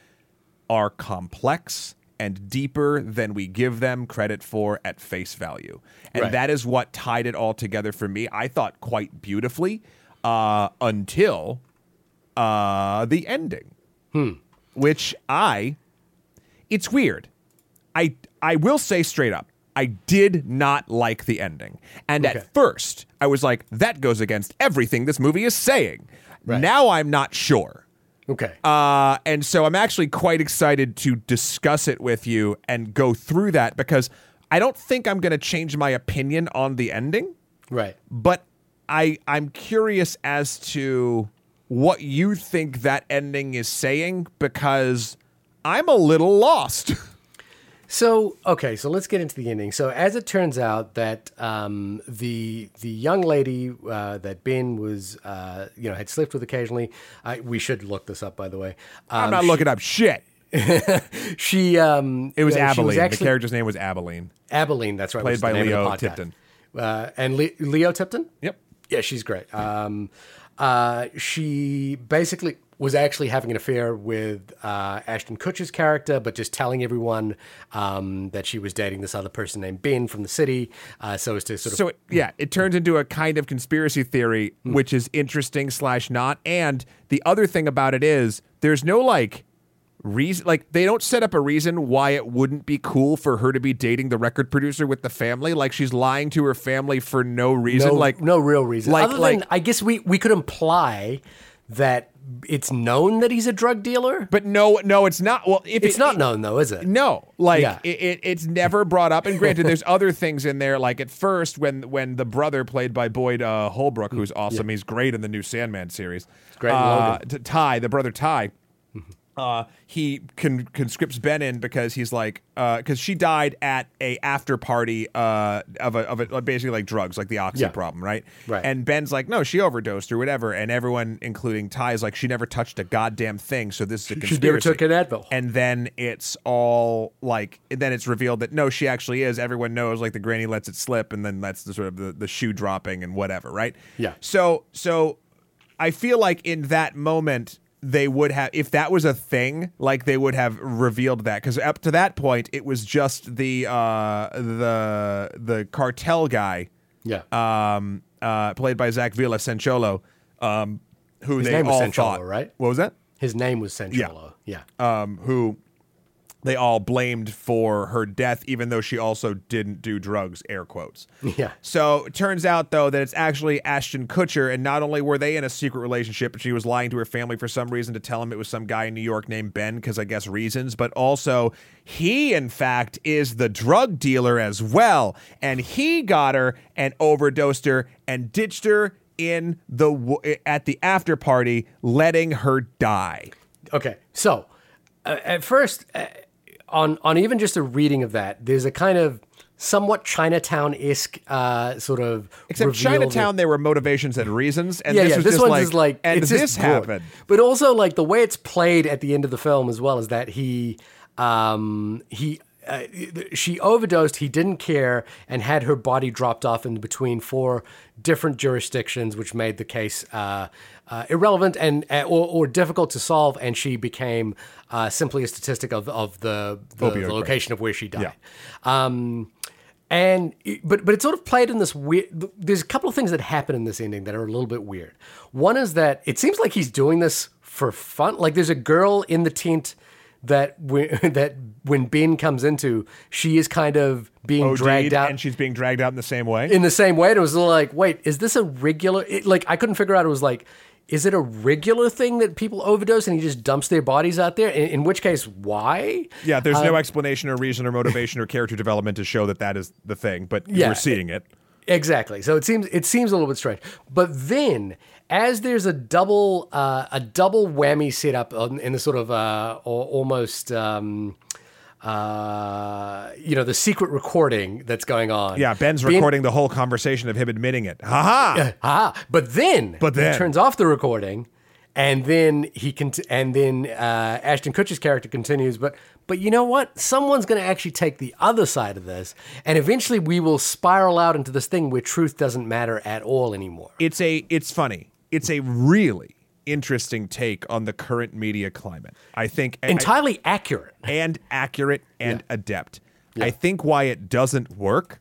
are complex and deeper than we give them credit for at face value. And Right. that is what tied it all together for me, I thought quite beautifully uh, until uh, the ending, which I, it's weird. I I will say straight up, I did not like the ending. And Okay. at first, I was like, that goes against everything this movie is saying. Right. Now I'm not sure. Okay. Uh, and so I'm actually quite excited to discuss it with you and go through that because I don't think I'm going to change my opinion on the ending, right. but I I'm curious as to what you think that ending is saying because I'm a little lost. [LAUGHS] So okay, so let's get into the ending. So as it turns out, that um, the the young lady uh, that Ben was, uh, you know, had slept with occasionally. I, we should look this up, by the way. I'm Um, not looking up shit. [LAUGHS] she, um, It was uh, she Abilene. actually, the character's name was Abilene. Abilene. That's right. Played which is the by Lio. Tipton. Uh, and Le- Lio Tipton. Yep. Yeah, she's great. Um, uh, she basically was actually having an affair with uh, Ashton Kutcher's character, but just telling everyone um, that she was dating this other person named Ben from the city, uh, so as to sort of So it, yeah, it turns into a kind of conspiracy theory, which is interesting slash not. And the other thing about it is there's no like reason like they don't set up a reason why it wouldn't be cool for her to be dating the record producer with the family. Like she's lying to her family for no reason. no, like no real reason. like- Other than, like- I guess we we could imply that it's known that he's a drug dealer. but no, no, it's not. Well, if It's it- not known though, is it? No, like Yeah. it, it, it's never brought up. And granted, there's other things in there. Like at first, when when the brother played by Boyd uh, Holbrook, who's awesome, he's great in the new Sandman series. great Uh. Ty, the brother Ty. Uh, he con- conscripts Ben in because he's like, because she died at a after party uh, of a of a basically like drugs, like the oxy Yeah. problem, right? Right. And Ben's like, no, she overdosed or whatever, and everyone, including Ty, is like, she never touched a goddamn thing. So this is a She never took an Advil. and then it's all like and then it's revealed that no she actually is everyone knows like the granny lets it slip and then that's the sort of the, the shoe dropping and whatever right Yeah. so so i feel like in that moment they would have if that was a thing like they would have revealed that because up to that point it was just the uh the the cartel guy yeah. um uh played by zach villa Sancholo um who His they name was Sancholo, thought right? what was that His name was Sancholo. Yeah. um, who they all blamed for her death, even though she also didn't do drugs, air quotes. Yeah. So it turns out, though, that it's actually Ashton Kutcher, and not only were they in a secret relationship, but she was lying to her family for some reason to tell him it was some guy in New York named Ben, because I guess reasons, but also he, in fact, is the drug dealer as well. And he got her and overdosed her and ditched her in the w- at the after party, letting her die. Okay, so uh, at first, uh, on on even just a reading of that, there's a kind of somewhat Chinatown esque uh, sort of Except reveal that- Chinatown, there were motivations and reasons, and yeah, this yeah. This just one's like, is like and this happened. but also like the way it's played at the end of the film as well is that he um, he. Uh, she overdosed. He didn't care and had her body dropped off in between four different jurisdictions, which made the case uh, uh, irrelevant and uh, or, or difficult to solve. And she became uh, simply a statistic of of the the, the location of where she died. Um, And it- but but it's sort of played in this weird. There's a couple of things that happen in this ending that are a little bit weird. One is that it seems like he's doing this for fun. Like there's a girl in the tent that when, [LAUGHS] that when Ben comes into, she is kind of being OD'd, dragged out and she's being dragged out in the same way. in the same way. And it was like, wait, is this a regular? It, like I couldn't figure out. It was like. Is it a regular thing that people overdose and he just dumps their bodies out there? In, in which case, why? yeah, there's no explanation or reason or motivation or character development to show that that is the thing, but Yeah. we're seeing it. Exactly. So it seems it seems a little bit strange. But then, as there's a double uh, a double whammy setup on, in the sort of uh, or almost um, uh, you know the secret recording that's going on. Yeah, Ben's Ben- recording the whole conversation of him admitting it. Ha ha! Ah, but then, But then. he turns off the recording, and then he can, and then uh, Ashton Kutcher's character continues. But but you know what? Someone's going to actually take the other side of this, and eventually we will spiral out into this thing where truth doesn't matter at all anymore. it's a it's funny. It's a really interesting take on the current media climate. I think I- Entirely accurate. [LAUGHS] and accurate and adept. I think why it doesn't work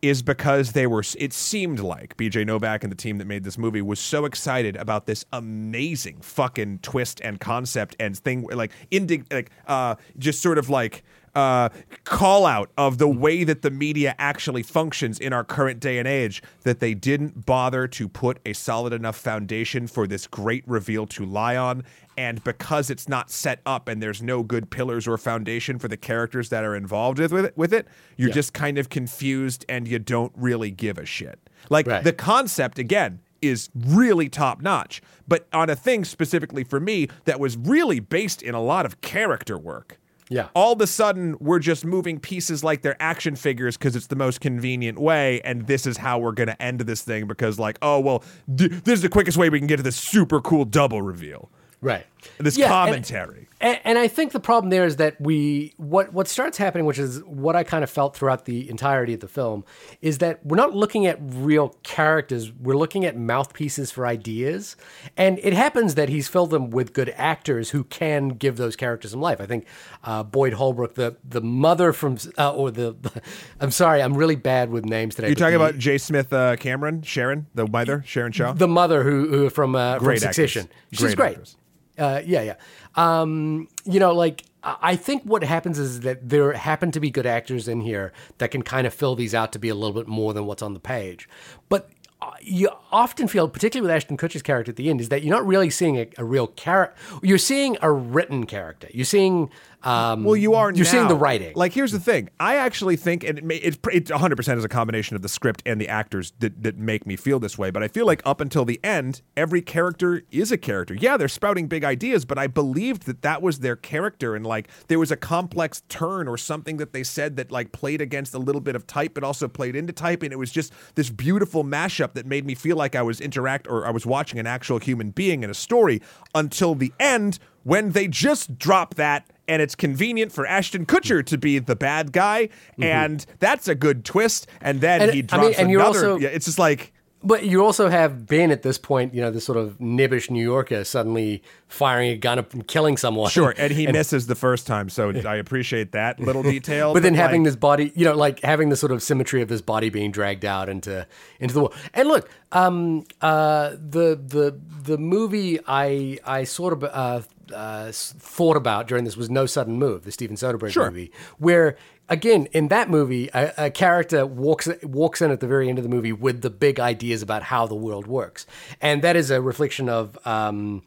is because they were it seemed like BJ Novak and the team that made this movie was so excited about this amazing fucking twist and concept and thing like indi- like uh just sort of like uh, call out of the way that the media actually functions in our current day and age that they didn't bother to put a solid enough foundation for this great reveal to lie on. And because it's not set up and there's no good pillars or foundation for the characters that are involved with it, with it you're Yeah. just kind of confused and you don't really give a shit. Like Right. the concept, again, is really top notch, but on a thing specifically for me that was really based in a lot of character work Yeah. all of a sudden we're just moving pieces like they're action figures because it's the most convenient way and this is how we're going to end this thing because like oh well d- this is the quickest way we can get to this super cool double reveal Right. This Yeah, commentary And, and I think the problem there is that we what what starts happening, which is what I kind of felt throughout the entirety of the film, is that we're not looking at real characters. We're looking at mouthpieces for ideas, and it happens that he's filled them with good actors who can give those characters some life. I think uh, Boyd Holbrook, the the mother from, uh, or the, [LAUGHS] I'm sorry, I'm really bad with names today. you're talking the- about J. Smith uh, Cameron Sharon the mother Sharon Shaw the mother who, who from uh, from Succession. actress. She's Great great. Uh, yeah, yeah. Um, you know, like I I think what happens is that there happen to be good actors in here that can kind of fill these out to be a little bit more than what's on the page. But uh, you often feel, particularly with Ashton Kutcher's character at the end, is that you're not really seeing a, a real character. You're seeing a written character. You're seeing. Um, Well, you are. You're seeing the writing. Like, here's the thing. I actually think, and it, may, it, it 100 percent is a combination of the script and the actors that, that make me feel this way. But I feel like up until the end, every character is a character. Yeah, they're spouting big ideas, but I believed that that was their character, and like there was a complex turn or something that they said that like played against a little bit of type, but also played into type, and it was just this beautiful mashup that made me feel like I was interact or I was watching an actual human being in a story until the end when they just drop that and it's convenient for Ashton Kutcher to be the bad guy, and that's a good twist. And then Mm-hmm. And, he I drops mean, and you're another. also- yeah, it's just like But you also have Ben at this point, you know, this sort of nibbish New Yorker suddenly firing a gun up and killing someone. sure, and he [LAUGHS] misses the first time, so I appreciate that [LAUGHS] little detail. but then having this body, you know, like having the sort of symmetry of this body being dragged out into into the world. And look, um, uh, the the the movie I I sort of uh, uh, thought about during this was No Sudden Move, the Steven Soderbergh Sure. movie, where again in that movie a, a character walks walks in at the very end of the movie with the big ideas about how the world works, and that is a reflection of. Um,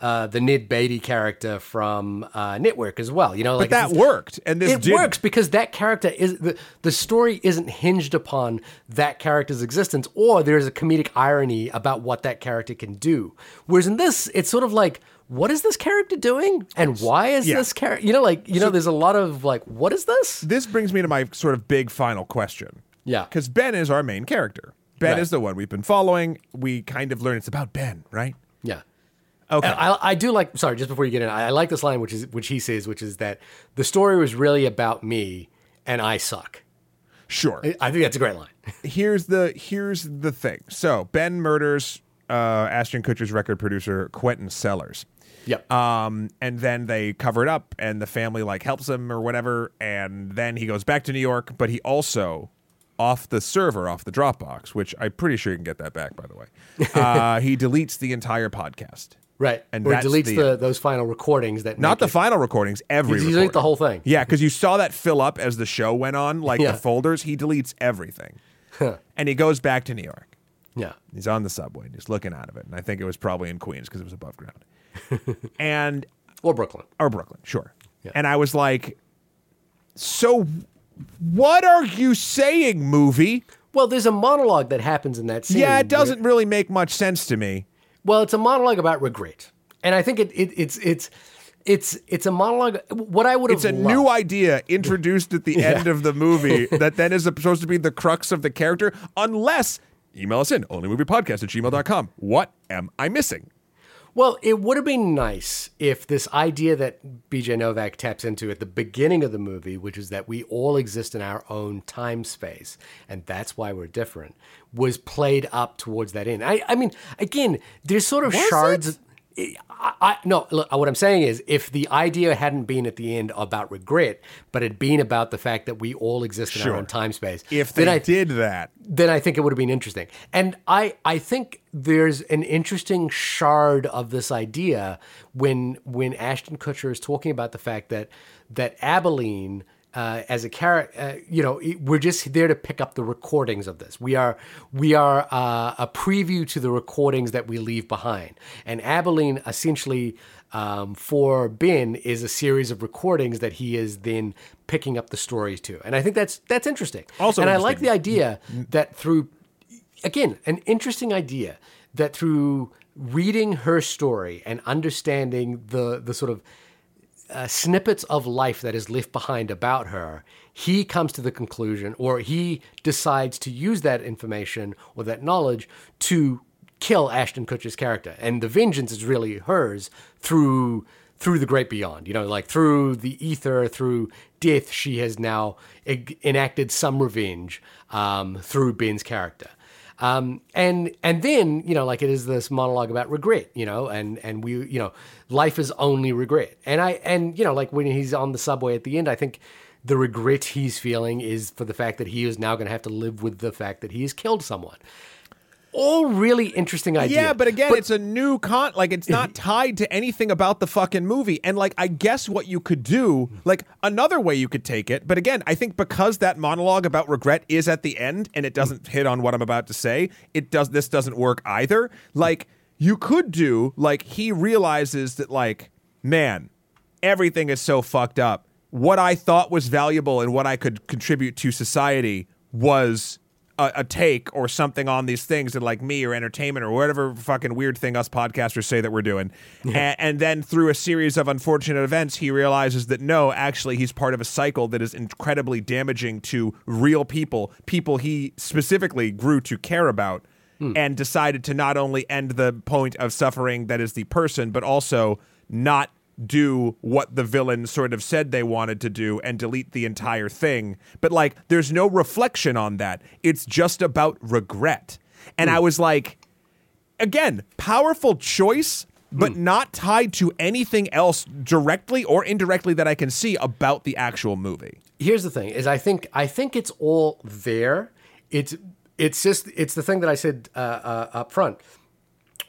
uh, the Ned Beatty character from uh, Network as well, you know, like but that worked, and this it didn't. works because that character is the, the story isn't hinged upon that character's existence or there's a comedic irony about what that character can do whereas in this it's sort of like what is this character doing and why is Yeah. this character you know like you know there's a lot of like what is this This brings me to my sort of big final question. Yeah. because Ben is our main character. Ben Right. is the one we've been following. We kind of learn it's about Ben, right? Okay. I, I do like sorry just before you get in I, I like this line which is which he says which is that the story was really about me and I suck Sure. I think that's a great line [LAUGHS] here's the here's the thing. So Ben murders uh, Ashton Kutcher's record producer Quentin Sellers. yep Um, and then they cover it up, and the family like helps him or whatever, and then he goes back to New York. But he also off the server, off the Dropbox, which I'm pretty sure you can get that back, by the way. [LAUGHS] Uh, he deletes the entire podcast. Right. And or deletes the- the, those final recordings that Not the it- final recordings, every He deletes the whole thing. Yeah, because you saw that fill up as the show went on, like Yeah. the folders. He deletes everything, and he goes back to New York. Yeah. He's on the subway, and he's looking out of it, and I think it was probably in Queens because it was above ground, [LAUGHS] and Or Brooklyn. or Brooklyn, sure. Yeah. And I was like, "So, what are you saying, movie?" Well, there's a monologue that happens in that scene. Yeah, it doesn't really make much sense to me. Well, it's a monologue about regret, and I think it, it it's it's it's it's a monologue. What I would have It's a loved- new idea introduced at the [LAUGHS] end of the movie [LAUGHS] that then is supposed to be the crux of the character, unless email us in onlymoviepodcast at gmail.com. What am I missing? Well, it would have been nice if this idea that BJ Novak taps into at the beginning of the movie, which is that we all exist in our own time space, and that's why we're different, was played up towards that end. I, I mean, again, there's sort of shards. I, I, no, look, what I'm saying is, if the idea hadn't been at the end about regret, but had been about the fact that we all exist in Sure. our own time space, If they then I, did that, then I think it would have been interesting. And I, I think there's an interesting shard of this idea when when Ashton Kutcher is talking about the fact that that Abilene uh, as a character, uh, you know, we're just there to pick up the recordings of this. We are we are uh, a preview to the recordings that we leave behind. And Abilene essentially um, for Ben is a series of recordings that he is then picking up the stories to. And I think that's that's interesting. Also and I like the idea that through again an interesting idea that through reading her story and understanding the the sort of uh, snippets of life that is left behind about her, he comes to the conclusion, or he decides to use that information or that knowledge to kill Ashton Kutcher's character, and the vengeance is really hers through through the great beyond. You know, like through the ether, through death, she has now enacted some revenge um, through Ben's character. Um, and and then you know like it is this monologue about regret you know and and we you know life is only regret and I and you know like when he's on the subway at the end I think the regret he's feeling is for the fact that he is now going to have to live with the fact that he has killed someone. All really interesting ideas. Yeah, but again, it's a new con. Like, it's not [LAUGHS] tied to anything about the fucking movie. And like, I guess what you could do, like, another way you could take it. But again, I think because that monologue about regret is at the end, and it doesn't hit on what I'm about to say, it does. This doesn't work either. Like, you could do like he realizes that like, man, everything is so fucked up. What I thought was valuable and what I could contribute to society was a, a take or something on these things and like me or entertainment or whatever fucking weird thing us podcasters say that we're doing. and, and then through a series of unfortunate events, he realizes that no, actually, he's part of a cycle that is incredibly damaging to real people, people he specifically grew to care about. Hmm. And decided to not only end the point of suffering that is the person, but also not do what the villain sort of said they wanted to do and delete the entire thing. But like, there's no reflection on that. It's just about regret. And I was like, again, powerful choice, but not tied to anything else directly or indirectly that I can see about the actual movie. here's the thing is i think i think it's all there it's it's just it's the thing that i said uh, uh, up front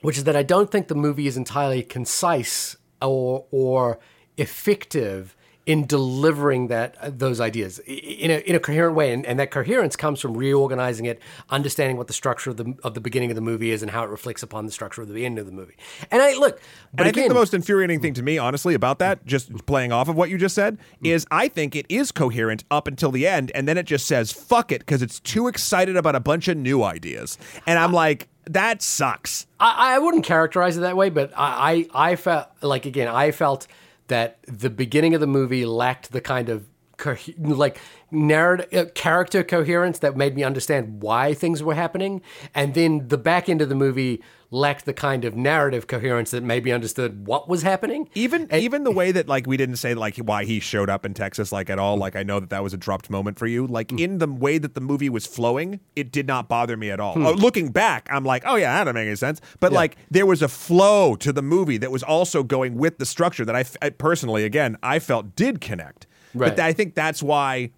which is that i don't think the movie is entirely concise or or effective in delivering that uh, those ideas. In a, in a coherent way and, and that coherence comes from reorganizing it understanding what the structure of the of the beginning of the movie is and how it reflects upon the structure of the end of the movie. And i look but And I think the most infuriating thing to me, honestly, about that, just playing off of what you just said, is I think it is coherent up until the end, and then it just says "fuck it" because it's too excited about a bunch of new ideas, and I'm like, that sucks. I, I wouldn't characterize it that way, but I, I, I felt like again, I felt that the beginning of the movie lacked the kind of co- like narrative uh, character coherence that made me understand why things were happening, and then the back end of the movie lacked the kind of narrative coherence that made me understood what was happening. Even even the way that like we didn't say like why he showed up in Texas like at all. Like I know that that was a dropped moment for you. Like in the way that the movie was flowing, it did not bother me at all. Oh, looking back, I'm like, oh yeah, that doesn't make any sense. But like there was a flow to the movie that was also going with the structure that I, f- I personally, again, I felt did connect. Right. But I think that's why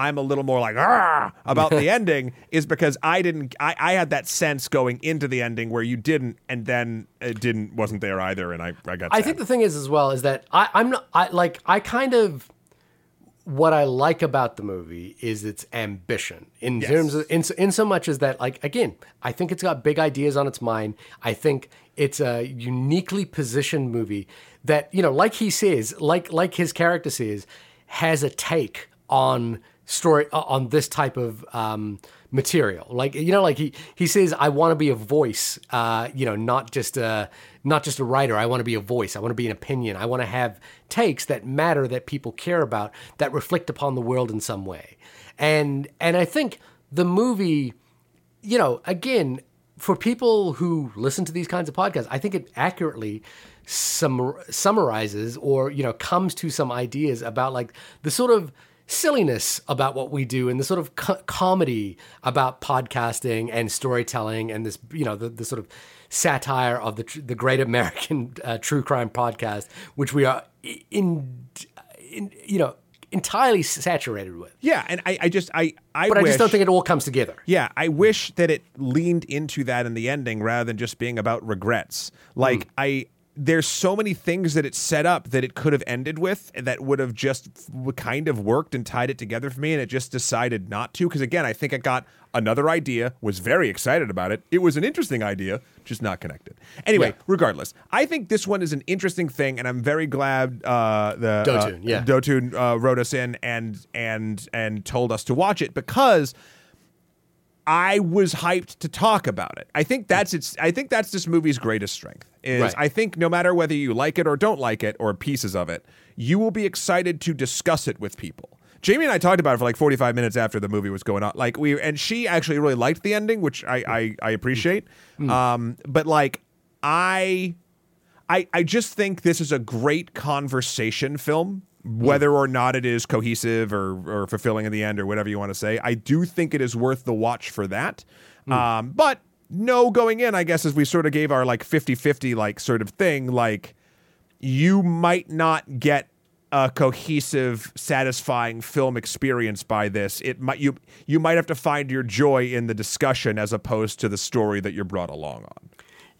I'm a little more like "Argh!" about the [LAUGHS] ending is because I didn't I, I had that sense going into the ending where you didn't and then it didn't wasn't there either and I, I got I sad. think the thing is as well is that I, I'm not I like I kind of what I like about the movie is its ambition in terms of in, in so much as that like again I think it's got big ideas on its mind I think it's a uniquely positioned movie that you know like he says like like his character says has a take on story uh, on this type of um, material. Like you know, like he he says, I want to be a voice. Uh, you know, not just a not just a writer. I want to be a voice. I want to be an opinion. I want to have takes that matter that people care about that reflect upon the world in some way. And and I think the movie, you know, again. For people who listen to these kinds of podcasts, I think it accurately sum- summarizes or you know comes to some ideas about like the sort of silliness about what we do and the sort of co- comedy about podcasting and storytelling and this you know the, the sort of satire of the tr- the great American uh, true crime podcast which we are in, in you know entirely saturated with. Yeah, and I, I just I I but I wish, just don't think it all comes together. Yeah, I wish that it leaned into that in the ending rather than just being about regrets. Like I there's so many things that it set up that it could have ended with that would have just kind of worked and tied it together for me and it just decided not to because again, I think it got another idea, was very excited about it. It was an interesting idea, just not connected. Anyway, Yeah. regardless, I think this one is an interesting thing and I'm very glad uh the Dotun, uh, yeah. Dotun uh, wrote us in and and and told us to watch it because I was hyped to talk about it. I think that's its. I think that's this movie's greatest strength. Is Right. I think no matter whether you like it or don't like it or pieces of it, you will be excited to discuss it with people. Jamie and I talked about it for like 45 minutes after the movie was going on. Like we and she actually really liked the ending, which I I, I appreciate. Um, but like I I, I just think this is a great conversation film, whether or not it is cohesive or, or fulfilling in the end or whatever you want to say. I do think it is worth the watch for that. Um, but no going in, I guess, as we sort of gave our like 50 50 like sort of thing, like you might not get a cohesive, satisfying film experience by this. It might you you might have to find your joy in the discussion as opposed to the story that you're brought along on.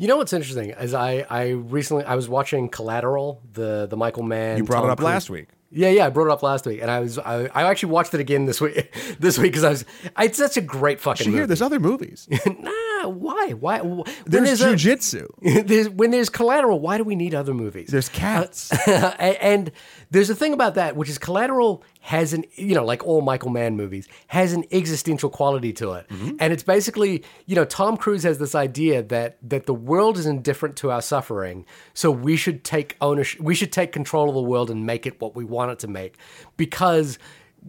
You know what's interesting is I I recently I was watching Collateral, the the Michael Mann. You brought Tom it up Cruise- last week. Yeah, yeah, I brought it up last week, and I was I, I actually watched it again this week [LAUGHS] this week because I was it's such a great fucking You hear movie. there's other movies. [LAUGHS] nah, why why when There's jujitsu. [LAUGHS] there's, when there's Collateral, why do we need other movies? There's cats. Uh, [LAUGHS] a- and there's a thing about that, which is Collateral has an, you know, like all Michael Mann movies, has an existential quality to it. Mm-hmm. And it's basically, you know, Tom Cruise has this idea that that the world is indifferent to our suffering, so we should take ownership, we should take control of the world and make it what we want it to make, because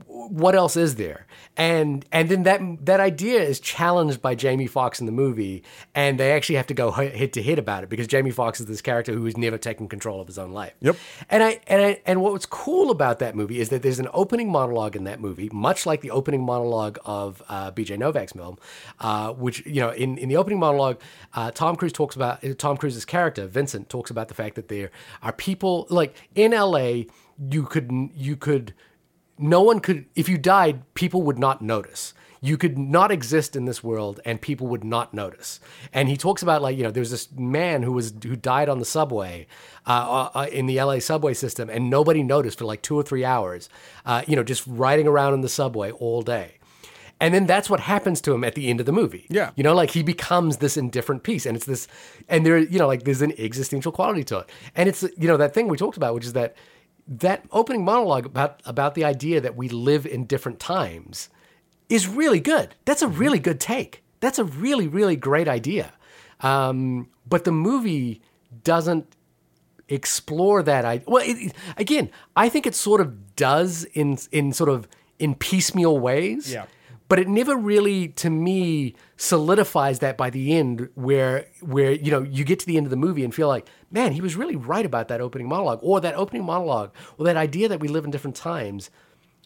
what else is there? And and then that that idea is challenged by Jamie Foxx in the movie, and they actually have to go hit to hit about it because Jamie Foxx is this character who has never taken control of his own life. Yep. And I and I and what's cool about that movie is that there's an opening monologue in that movie, much like the opening monologue of uh, B.J. Novak's film, uh, which you know in, in the opening monologue, uh, Tom Cruise talks about Tom Cruise's character Vincent talks about the fact that there are people like in L.A. You could you could no one could if you died people would not notice you could not exist in this world and people would not notice and he talks about like you know there's this man who was who died on the subway uh, uh, in the la subway system and nobody noticed for like two or three hours uh, you know just riding around in the subway all day and then that's what happens to him at the end of the movie. Yeah. You know, like he becomes this indifferent piece. And it's this, and there, you know, like there's an existential quality to it. And it's, you know, that thing we talked about, which is that that opening monologue about about the idea that we live in different times is really good. That's a really good take. That's a really really great idea. Um, but the movie doesn't explore that idea. Well, it, it- again, I think it sort of does in in sort of in piecemeal ways. Yeah. But it never really, to me, solidifies that by the end, where where you know you get to the end of the movie and feel like, man, he was really right about that opening monologue, or that opening monologue, or that idea that we live in different times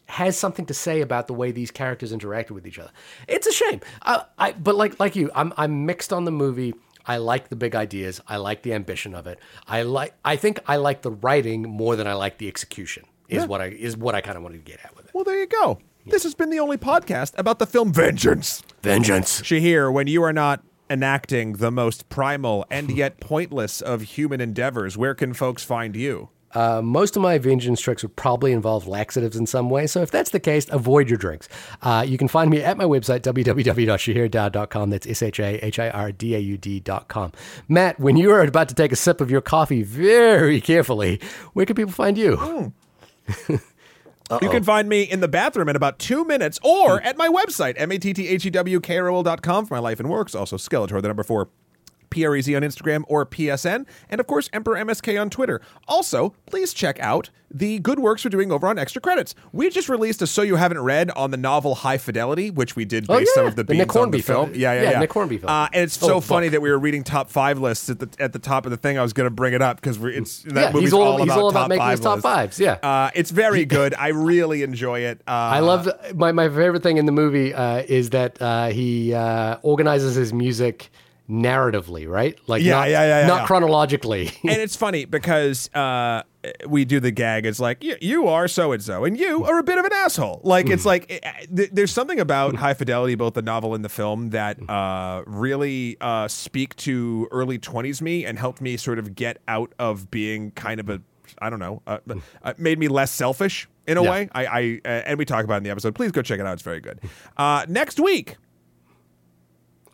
has something to say about the way these characters interacted with each other. It's a shame. I, I but like like you, I'm I'm mixed on the movie. I like the big ideas. I like the ambition of it. I like. I think I like the writing more than I like the execution. Is what I is what I kind of wanted to get at with it. Well, there you go. This has been the only podcast about the film Vengeance. Vengeance. Shahir, when you are not enacting the most primal and yet [LAUGHS] pointless of human endeavors, where can folks find you? Uh, most of my vengeance tricks would probably involve laxatives in some way. So if that's the case, avoid your drinks. Uh, you can find me at my website, www.shahirdaud.com. That's S H A H I R D A U D.com. Matt, when you are about to take a sip of your coffee very carefully, where can people find you? [LAUGHS] You can find me in the bathroom in about two minutes or at my website, M-A-T-T-H-E-W-K-R-O-L.com for my life and works. Also, Skeletor, the number four. PREZ on Instagram or PSN, and of course, Emperor MSK on Twitter. Also, please check out the good works we're doing over on Extra Credits. We just released a So You Haven't Read on the novel High Fidelity, which we did Oh, base some of the the Nick on the Hornby film. film. Yeah, yeah, Yeah, yeah. Nick Hornby film. Uh, and it's Oh, so book. funny that we were reading top five lists at the at the top of the thing. I was going to bring it up because it's that Yeah, he's movie's all- all, he's about all about top making five his top fives, yeah. uh, it's very good. I really enjoy it. Uh, I love my, my favorite thing in the movie uh, is that uh, he uh, organizes his music narratively, right? Like Yeah, not, yeah, yeah, yeah, not yeah. chronologically. [LAUGHS] and it's funny because uh, we do the gag. It's like you, you are so and so, and you are a bit of an asshole. Like it's like eh, eh, th- there's something about High Fidelity, both the novel and the film, that uh, really uh, speak to early twenties me and helped me sort of get out of being kind of a I don't know, uh, uh, made me less selfish in a Yeah. way. I, I uh, and we talk about it in the episode. Please go check it out. It's very good. Uh, next week,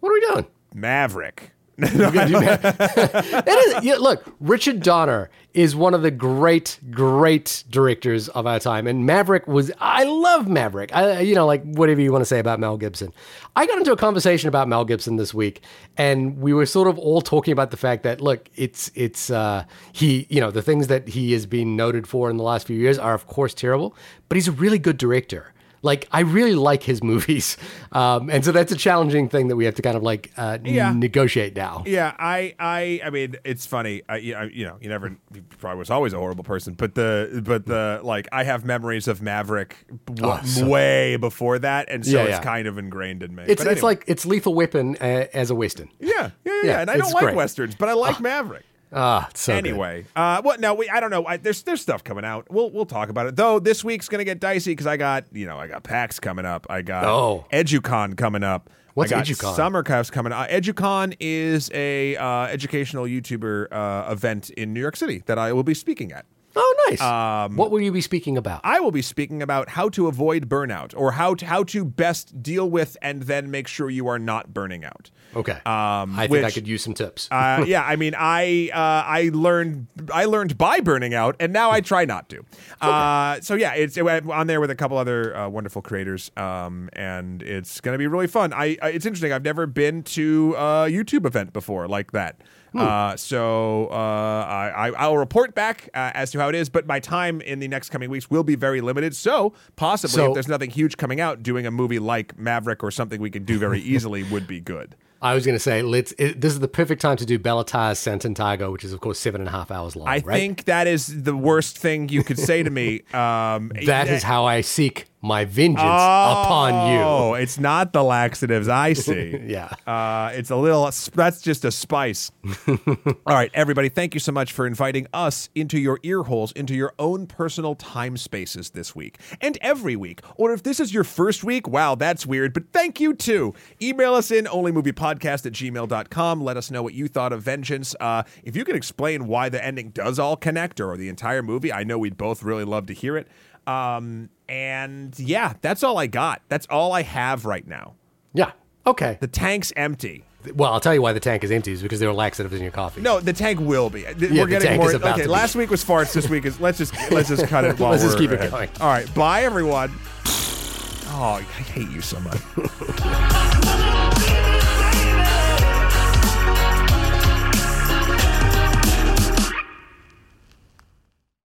what are we doing? Maverick. [LAUGHS] It is. Yeah, look, Richard Donner is one of the great, great directors of our time, and Maverick was. I love Maverick. I, you know, like whatever you want to say about Mel Gibson. I got into a conversation about Mel Gibson this week, and we were sort of all talking about the fact that look, it's it's uh, he, you know, the things that he has been noted for in the last few years are of course terrible, but he's a really good director. Like I really like his movies, [LAUGHS] um, and so that's a challenging thing that we have to kind of like uh, Yeah. negotiate now. Yeah, I, I, I mean, it's funny. I, you know, you know, you never, you probably was always a horrible person, but the, but the, like, I have memories of Maverick w- Oh, so- way before that, and so Yeah, it's yeah. kind of ingrained in me. It's But it's like it's Lethal Weapon uh, as a western. yeah, yeah, yeah, and I don't like great. westerns, but I like Maverick. Ah, it's so good. Anyway, uh, what? No, we. I don't know. I, there's there's stuff coming out. We'll we'll talk about it. Though this week's gonna get dicey because I got you know I got PAX coming up. I got Oh. EduCon coming up. What's I got EduCon? Coming up. EduCon is a uh, educational YouTuber uh, event in New York City that I will be speaking at. Oh, nice. Um, what will you be speaking about? I will be speaking about how to avoid burnout or how to, how to best deal with and then make sure you are not burning out. okay. um, I think I could use some tips. Uh, [LAUGHS] yeah, I mean, I uh, I learned I learned by burning out, and now I try not to. Uh, so yeah, it's I'm on there with a couple other uh, wonderful creators, um, and it's gonna be really fun. I, I it's interesting. I've never been to a YouTube event before like that. Hmm. Uh, so uh, I, I I'll report back uh, as to how it is, but my time in the next coming weeks will be very limited. So possibly, So- if there's nothing huge coming out, doing a movie like Maverick or something we could do very [LAUGHS] easily would be good. I was going to say, let's. It, this is the perfect time to do Bellatar's Sátántangó, which is of course seven and a half hours long. I right? think that is the worst thing you could say to me. [LAUGHS] Um, that is how I seek my vengeance upon you. Oh, it's not the laxatives I see. [LAUGHS] Yeah. Uh, it's a little, that's just a spice. [LAUGHS] All right, everybody, thank you so much for inviting us into your ear holes, into your own personal time spaces this week and every week. Or if this is your first week, wow, that's weird, but thank you too. Email us in onlymoviepodcast at gmail.com. Let us know what you thought of Vengeance. Uh, if you can explain why the ending does all connect or the entire movie, I know we'd both really love to hear it. Um, and yeah, that's all I got. That's all I have right now. Yeah. Okay. The tank's empty. Well, I'll tell you why the tank is empty is because there are laxatives in your coffee. No, the tank will be. We're the getting tank more. is about Okay, to be. last week was farts. This week is. Let's just let's just cut it. [LAUGHS] While Let's just keep it going. All right, bye everyone. [LAUGHS] Oh, I hate you so much. [LAUGHS]